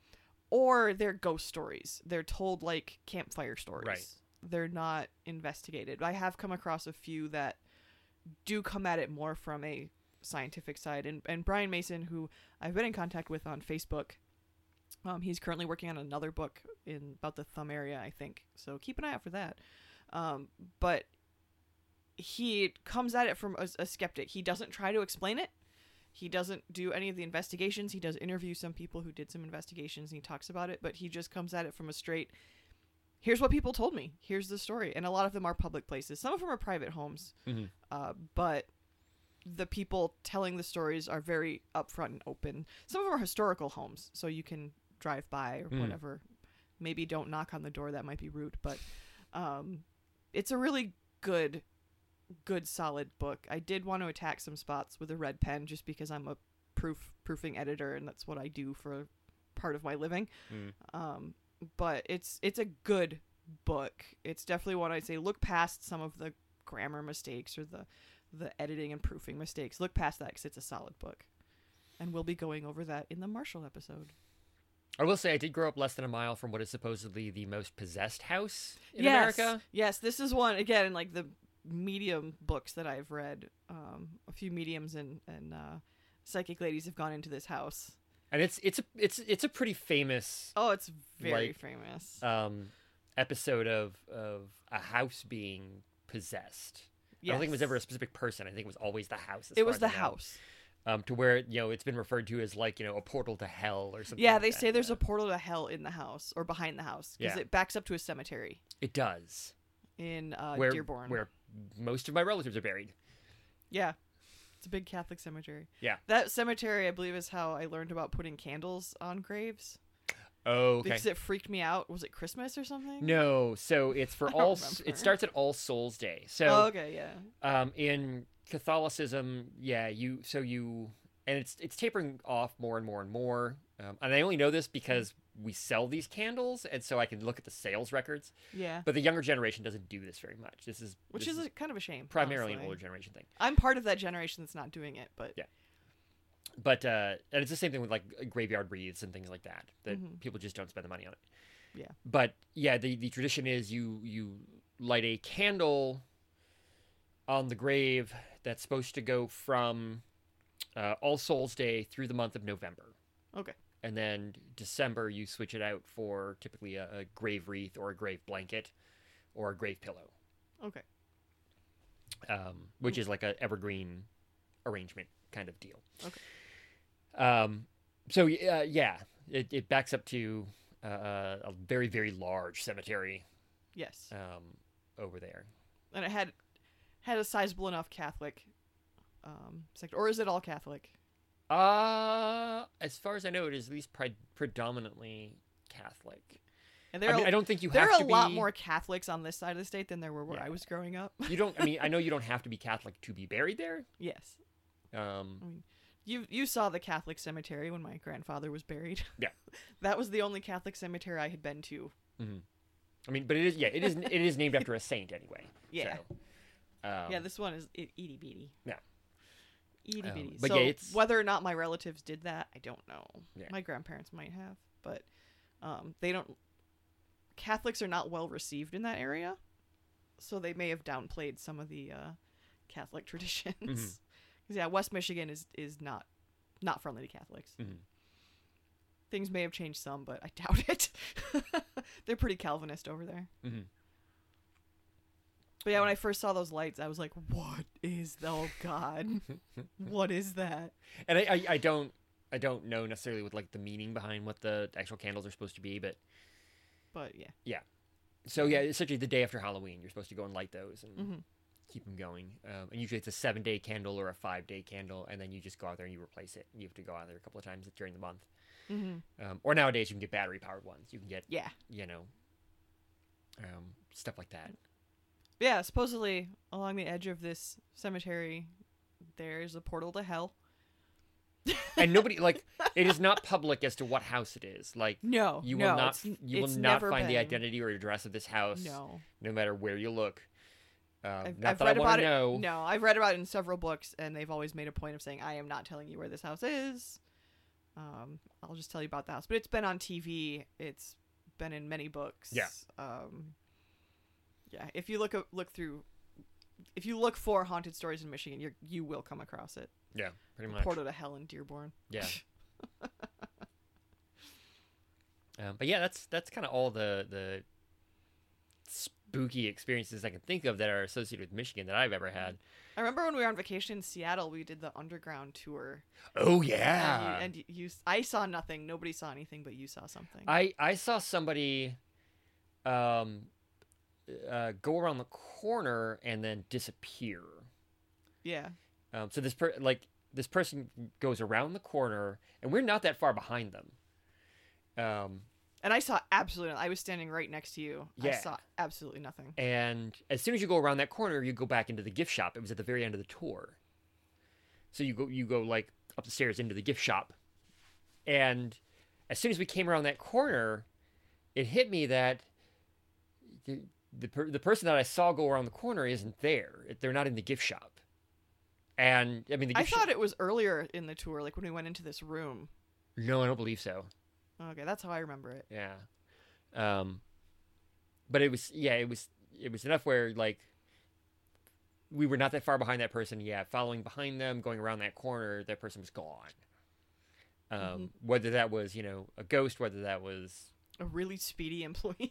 or they're ghost stories. They're told like campfire stories. Right. They're not investigated. I have come across a few that do come at it more from a scientific side. And and Brian Mason, who I've been in contact with on Facebook, um, he's currently working on another book in about the thumb area, I think. So keep an eye out for that. Um, but he comes at it from a, a skeptic. He doesn't try to explain it. He doesn't do any of the investigations. He does interview some people who did some investigations and he talks about it, but he just comes at it from a straight here's what people told me. Here's the story. And a lot of them are public places. Some of them are private homes. Mhm. Uh, but the people telling the stories are very upfront and open. Some of them are historical homes, so you can drive by or Mm. whatever. Maybe don't knock on the door. That might be rude, but um, it's a really good, good, solid book. I did want to attack some spots with a red pen just because I'm a proof proofing editor and that's what I do for part of my living. Mm. Um, but it's it's a good book. It's definitely one I'd say look past some of the grammar mistakes or the the editing and proofing mistakes. Look past that because it's a solid book, and we'll be going over that in the Marshall episode. I will say I did grow up less than a mile from what is supposedly the most possessed house in yes, America. yes, this is one again in like the medium books that I've read. Um, a few mediums and and uh, psychic ladies have gone into this house. And it's it's a it's it's a pretty famous Oh, it's very Like, famous. um episode of of a house being possessed. I don't think it was ever a specific person. I think it was always the house. as It was as the house. Um, to where you know it's been referred to as like you know a portal to hell or something. Yeah, like they that. say there's a portal to hell in the house or behind the house because Yeah. it backs up to a cemetery It does. in uh, where Dearborn. where most of my relatives are buried. Yeah. It's a big Catholic cemetery. Yeah. That cemetery, I believe, is how I learned about putting candles on graves Oh, okay. because it freaked me out. Was it Christmas or something? No, so it's for all. remember. It starts at All Souls Day. So Oh, okay, yeah. um, in Catholicism, yeah, you so you and it's it's tapering off more and more and more. Um, and I only know this because we sell these candles, and so I can look at the sales records. Yeah. But the younger generation doesn't do this very much. This is Which this is a, kind of a shame. primarily an older generation thing. I'm part of that generation that's not doing it, but Yeah. But uh, and it's the same thing with like graveyard wreaths and things like that. That Mhm. people just don't spend the money on it. Yeah. But yeah, the the tradition is you you light a candle on the grave that's supposed to go from uh, All Souls Day through the month of November. Okay. And then December you switch it out for typically a, a grave wreath or a grave blanket or a grave pillow, okay. um, which is like a evergreen arrangement kind of deal. Okay. Um, so uh, yeah, it, it backs up to uh, a very very large cemetery Yes. um, over there. And it had had a sizable enough Catholic um sector. Or is it all Catholic? Uh, as far as I know, it is at least pre- predominantly Catholic. And I, there mean, are, I don't think you have to there have are a lot more Catholics on this side of the state than there were where Yeah. I was growing up. You don't. I mean, I know you don't have to be Catholic to be buried there. yes. Um, You you saw the Catholic cemetery when my grandfather was buried. Yeah. that was the only Catholic cemetery I had been to. I mean, but it is. Yeah, it is. It is named after a saint anyway. Yeah. So, um, yeah, this one is itty bitty. Yeah. Itty Um, bitty. but so yeah, it's- whether or not my relatives did that, I don't know. Yeah. My grandparents might have, but um, they don't. Catholics are not well received in that area, so they may have downplayed some of the uh, Catholic traditions. Mm-hmm. Because yeah, West Michigan is is not not friendly to Catholics. Mhm. Things may have changed some, but I doubt it. They're pretty Calvinist over there. But yeah, when I first saw those lights, I was like, "What is? Oh God, what is that?" And I, I, I don't I don't know necessarily what like the meaning behind what the actual candles are supposed to be, but But yeah, yeah. so yeah, essentially the day after Halloween, you're supposed to go and light those and hmm keep them going. Um, and usually it's a seven day candle or a five day candle, and then you just go out there and you replace it. You have to go out there a couple of times during the month. hmm Um, or nowadays you can get battery powered ones. You can get yeah, you know um, stuff like that. yeah. Supposedly, along the edge of this cemetery, there's a portal to hell. And nobody like it is not public as to what house it is. Like No, you no, will not you will not find the identity or address of this house. No, no matter where you look. Um, I've, I've read I about it. know. No, I've read about it in several books, and they've always made a point of saying, "I am not telling you where this house is. Um, I'll just tell you about the house." But it's been on TV. It's been in many books. Yeah. Um, yeah. If you look look through, if you look for haunted stories in Michigan, you you will come across it. Yeah, pretty much. Portal to Hell in Dearborn. Yeah. um, but yeah, that's that's kind of all the the spooky experiences I can think of that are associated with Michigan that I've ever had. I remember when we were on vacation in Seattle, we did the underground tour. Oh and you- yeah. And you, you, I saw nothing. Nobody saw anything, but you saw something. I I saw somebody um uh, go around the corner and then disappear. yeah. Um, so this per- like this person goes around the corner and we're not that far behind them. Um, And I saw absolutely. I was standing right next to you. I saw absolutely nothing. And as soon as you go around that corner, you go back into the gift shop. It was at the very end of the tour. So you go you go like up the stairs into the gift shop. And as soon as we came around that corner, it hit me that the the, per, the person that I saw go around the corner isn't there. They're not in the gift shop. And I mean the I shop thought it was earlier in the tour, like when we went into this room. No, I don't believe so. Okay, that's how I remember it. Yeah. Um but it was yeah, it was it was enough where like we were not that far behind that person. Yeah, following behind them, going around that corner, that person was gone. Um Mhm. whether that was, you know, a ghost, whether that was A really speedy employee.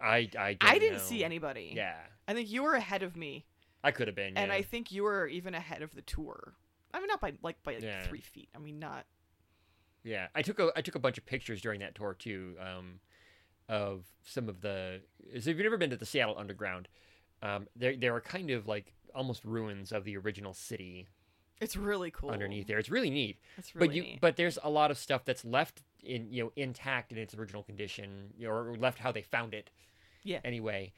I I I didn't know. see anybody. Yeah. I think you were ahead of me, I could have been. and yeah. I think you were even ahead of the tour. I mean, not by like by like Yeah. three feet. I mean, not. Yeah, I took a I took a bunch of pictures during that tour too, um, of some of the. So if you've never been to the Seattle Underground, um, there there are kind of like almost ruins of the original city It's really cool underneath there. It's really neat, It's really but you neat. but there's a lot of stuff that's left in you know intact in its original condition, or left how they found it. Yeah. Anyway.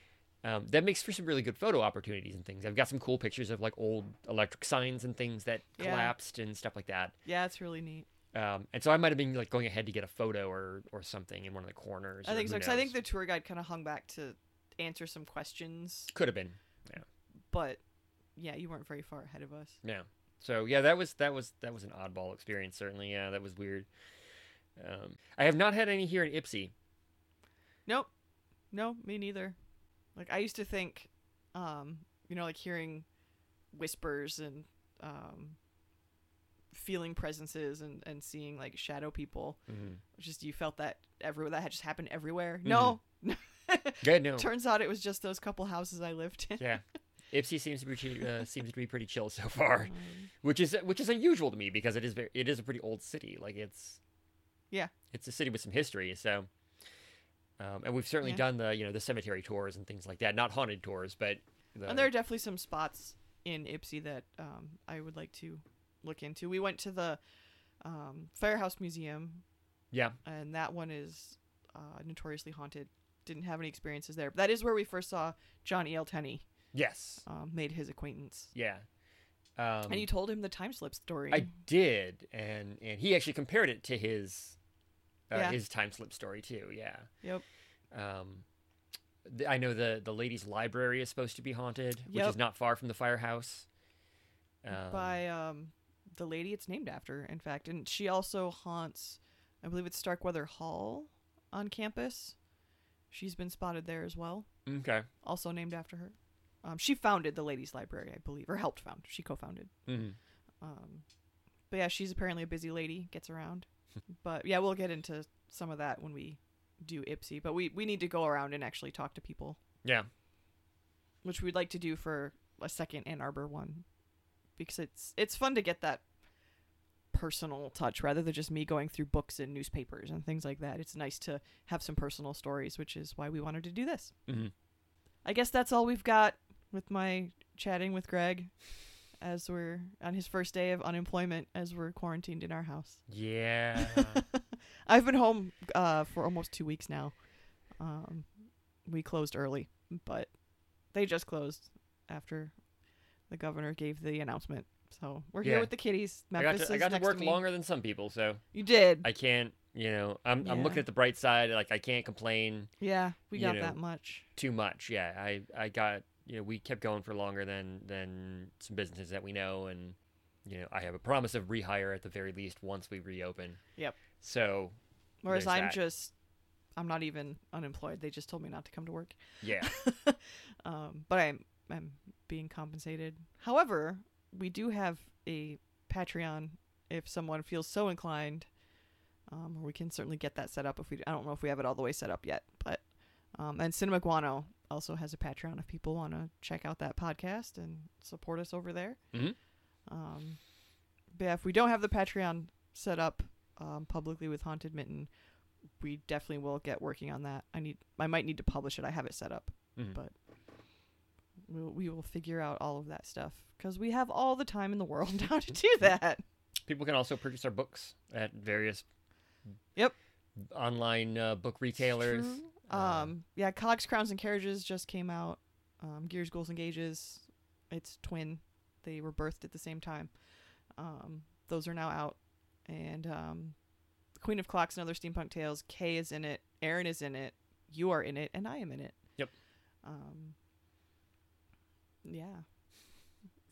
Um, that makes for some really good photo opportunities and things. I've got some cool pictures of like old electric signs and things that Yeah. collapsed and stuff like that. yeah, it's really neat. Um, and so I might have been like going ahead to get a photo or or something in one of the corners. I think so because I think the tour guide kind of hung back to answer some questions, could have been. Yeah. But yeah, you weren't very far ahead of us. Yeah. So yeah, that was that was that was an oddball experience. Certainly, yeah, that was weird. Um, I have not had any here in Ypsi. Nope. No, me neither. Like I used to think, um, you know, like hearing whispers and um, feeling presences and, and seeing like shadow people. Just you felt that everywhere that had just happened everywhere. No, Good. No. turns out it was just those couple houses I lived in. yeah. Ypsi seems to be uh, seems to be pretty chill so far, Um, which is which is unusual to me because it is very, it is a pretty old city. Like it's Yeah. it's a city with some history. So, um, and we've certainly Yeah. done the you know the cemetery tours and things like that. Not haunted tours, but the, and there are definitely some spots in Ypsi that um, I would like to look into. We went to the um, Firehouse Museum yeah and that one is uh, notoriously haunted. Didn't have any experiences there. But that is where we first saw John E. L. Tenney. yes Um, made his acquaintance, yeah. Um, and you told him the time slip story. I did, and and he actually compared it to his uh, Yeah. his time slip story too. Yeah. Yep. Um, th- I know the the ladies' library is supposed to be haunted, which Yep. is not far from the firehouse. Um, by um, the lady it's named after, in fact, and she also haunts, I believe it's Starkweather Hall on campus. She's been spotted there as well, okay. also named after her. Um, she founded the ladies' library, I believe, or helped found. She co-founded. Mhm. Um, but yeah, she's apparently a busy lady, gets around. but yeah, we'll get into some of that when we do Ypsi. But we, we need to go around and actually talk to people. Yeah. which we'd like to do for a second Ann Arbor one because it's it's fun to get that personal touch rather than just me going through books and newspapers and things like that. It's nice to have some personal stories, which is why we wanted to do this. Mhm. I guess that's all we've got with my chatting with Greg as we're on his first day of unemployment as we're quarantined in our house. Yeah. I've been home uh, for almost two weeks now. Um, we closed early, but they just closed after the governor gave the announcement. So we're here Yeah. with the kitties. I got Memphis to, I got to work me. longer than some people, so You did. I can't. You know, I'm I'm looking at the bright side. Like I can't complain yeah, we got know, that much. too much. Yeah, I I got you know we kept going for longer than than some businesses that we know, and you know I have a promise of rehire at the very least once we reopen. Yep. So Whereas I'm that. just, I'm not even unemployed. They just told me not to come to work. yeah, um, but I'm I'm being compensated. However, we do have a Patreon if someone feels so inclined. Um, or we can certainly get that set up if we. I don't know if we have it all the way set up yet, but um, and Cinema Guano also has a Patreon if people want to check out that podcast and support us over there. Mhm. Um, but yeah, if we don't have the Patreon set up um, publicly with Haunted Mitten, we definitely will get working on that. I need. I might need to publish it. I have it set up Mhm. but we'll, we will figure out all of that stuff because we have all the time in the world now to do that. people can also purchase our books at various. Yep. Online uh, book retailers. Uh, Um, yeah, Cogs, Crowns, and Carriages just came out. Um, Gears, Ghouls, and Gauges, it's twin. They were birthed at the same time. Um, those are now out, and um, Queen of Clocks and other steampunk tales. Kay is in it. Aaron is in it. You are in it, and I am in it. Yep. Um, yeah.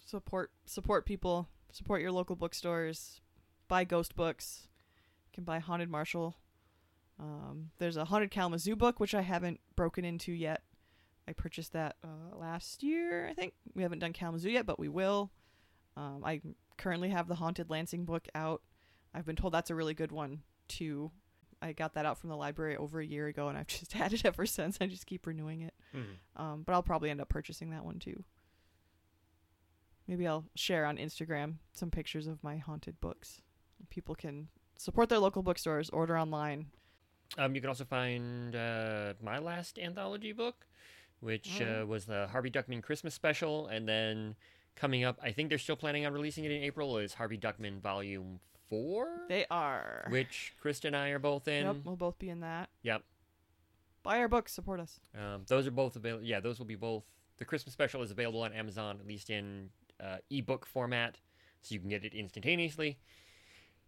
Support support people. Support your local bookstores. Buy ghost books. You can buy Haunted Marshall. Um, there's a Haunted Kalamazoo book which I haven't broken into yet. I purchased that uh, last year, I think. We haven't done Kalamazoo yet, but we will. Um, I currently have the Haunted Lansing book out. I've been told that's a really good one too. I got that out from the library over a year ago, and I've just had it ever since. I just keep renewing it. mhm. Um, but I'll probably end up purchasing that one too. Maybe I'll share on Instagram some pictures of my haunted books. People can support their local bookstores, order online. Um, you can also find uh, my last anthology book, which Oh. uh, was the Harvey Duckman Christmas special, and then coming up, I think they're still planning on releasing it in April. Is Harvey Duckman Volume Four, They are. which Krista and I are both in. Yep, we'll both be in that. Yep. Buy our books, support us. Um, those are both available. Yeah, those will be both. The Christmas special is available on Amazon, at least in uh, ebook format, so you can get it instantaneously.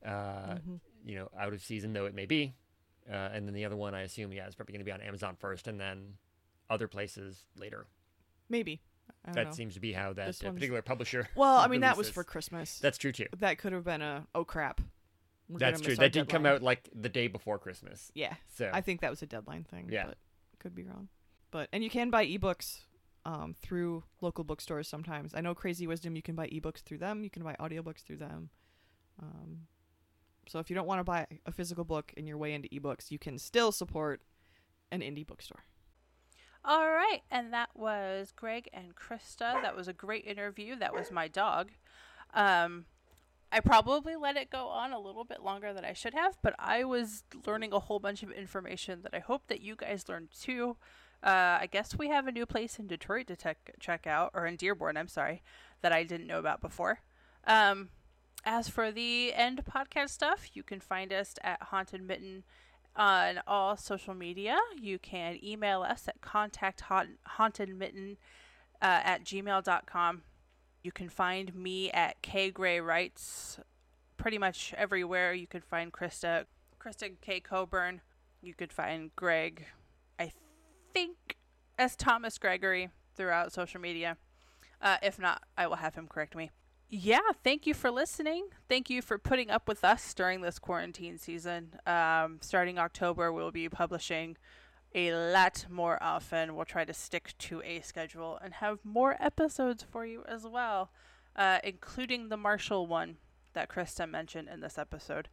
Uh, Mhm. You know, out of season though it may be, uh, and then the other one, I assume, yeah, is probably going to be on Amazon first, and then other places later. Maybe. That know. seems to be how that uh, particular publisher. Well, I mean, that was for Christmas. That's true too. that could have been a oh crap. That's true. That did come out like the day before Christmas. Yeah, So I think that was a deadline thing. Yeah. but could be wrong. But and you can buy ebooks um, through local bookstores sometimes. I know Crazy Wisdom. You can buy ebooks through them. You can buy audiobooks through them. Um, so if you don't want to buy a physical book in your way into ebooks, you can still support an indie bookstore. All right, and that was Greg and Krista. That was a great interview. That was my dog. Um, I probably let it go on a little bit longer than I should have, but I was learning a whole bunch of information that I hope that you guys learned too. Uh, I guess we have a new place in Detroit to tech check out, or in Dearborn, I'm sorry, that I didn't know about before. Um, as for the end podcast stuff, you can find us at Haunted Mitten on all social media. You can email us at contact hauntedmitten uh, at gmail.com. You can find me at K Gray Writes pretty much everywhere. You can find Krista, Krista K Coburn. You could find Greg, I think, as Thomas Gregory throughout social media. Uh, if not, I will have him correct me. Yeah, thank you for listening. Thank you for putting up with us during this quarantine season. Um, starting October, we'll be publishing a lot more often. We'll try to stick to a schedule and have more episodes for you as well, uh, including the Marshall one that Krista mentioned in this episode.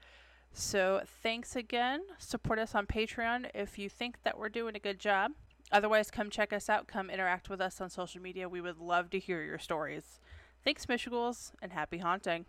So thanks again. Support us on Patreon if you think that we're doing a good job. Otherwise, come check us out. Come interact with us on social media. We would love to hear your stories. Thanks, Mishaguls, and happy haunting.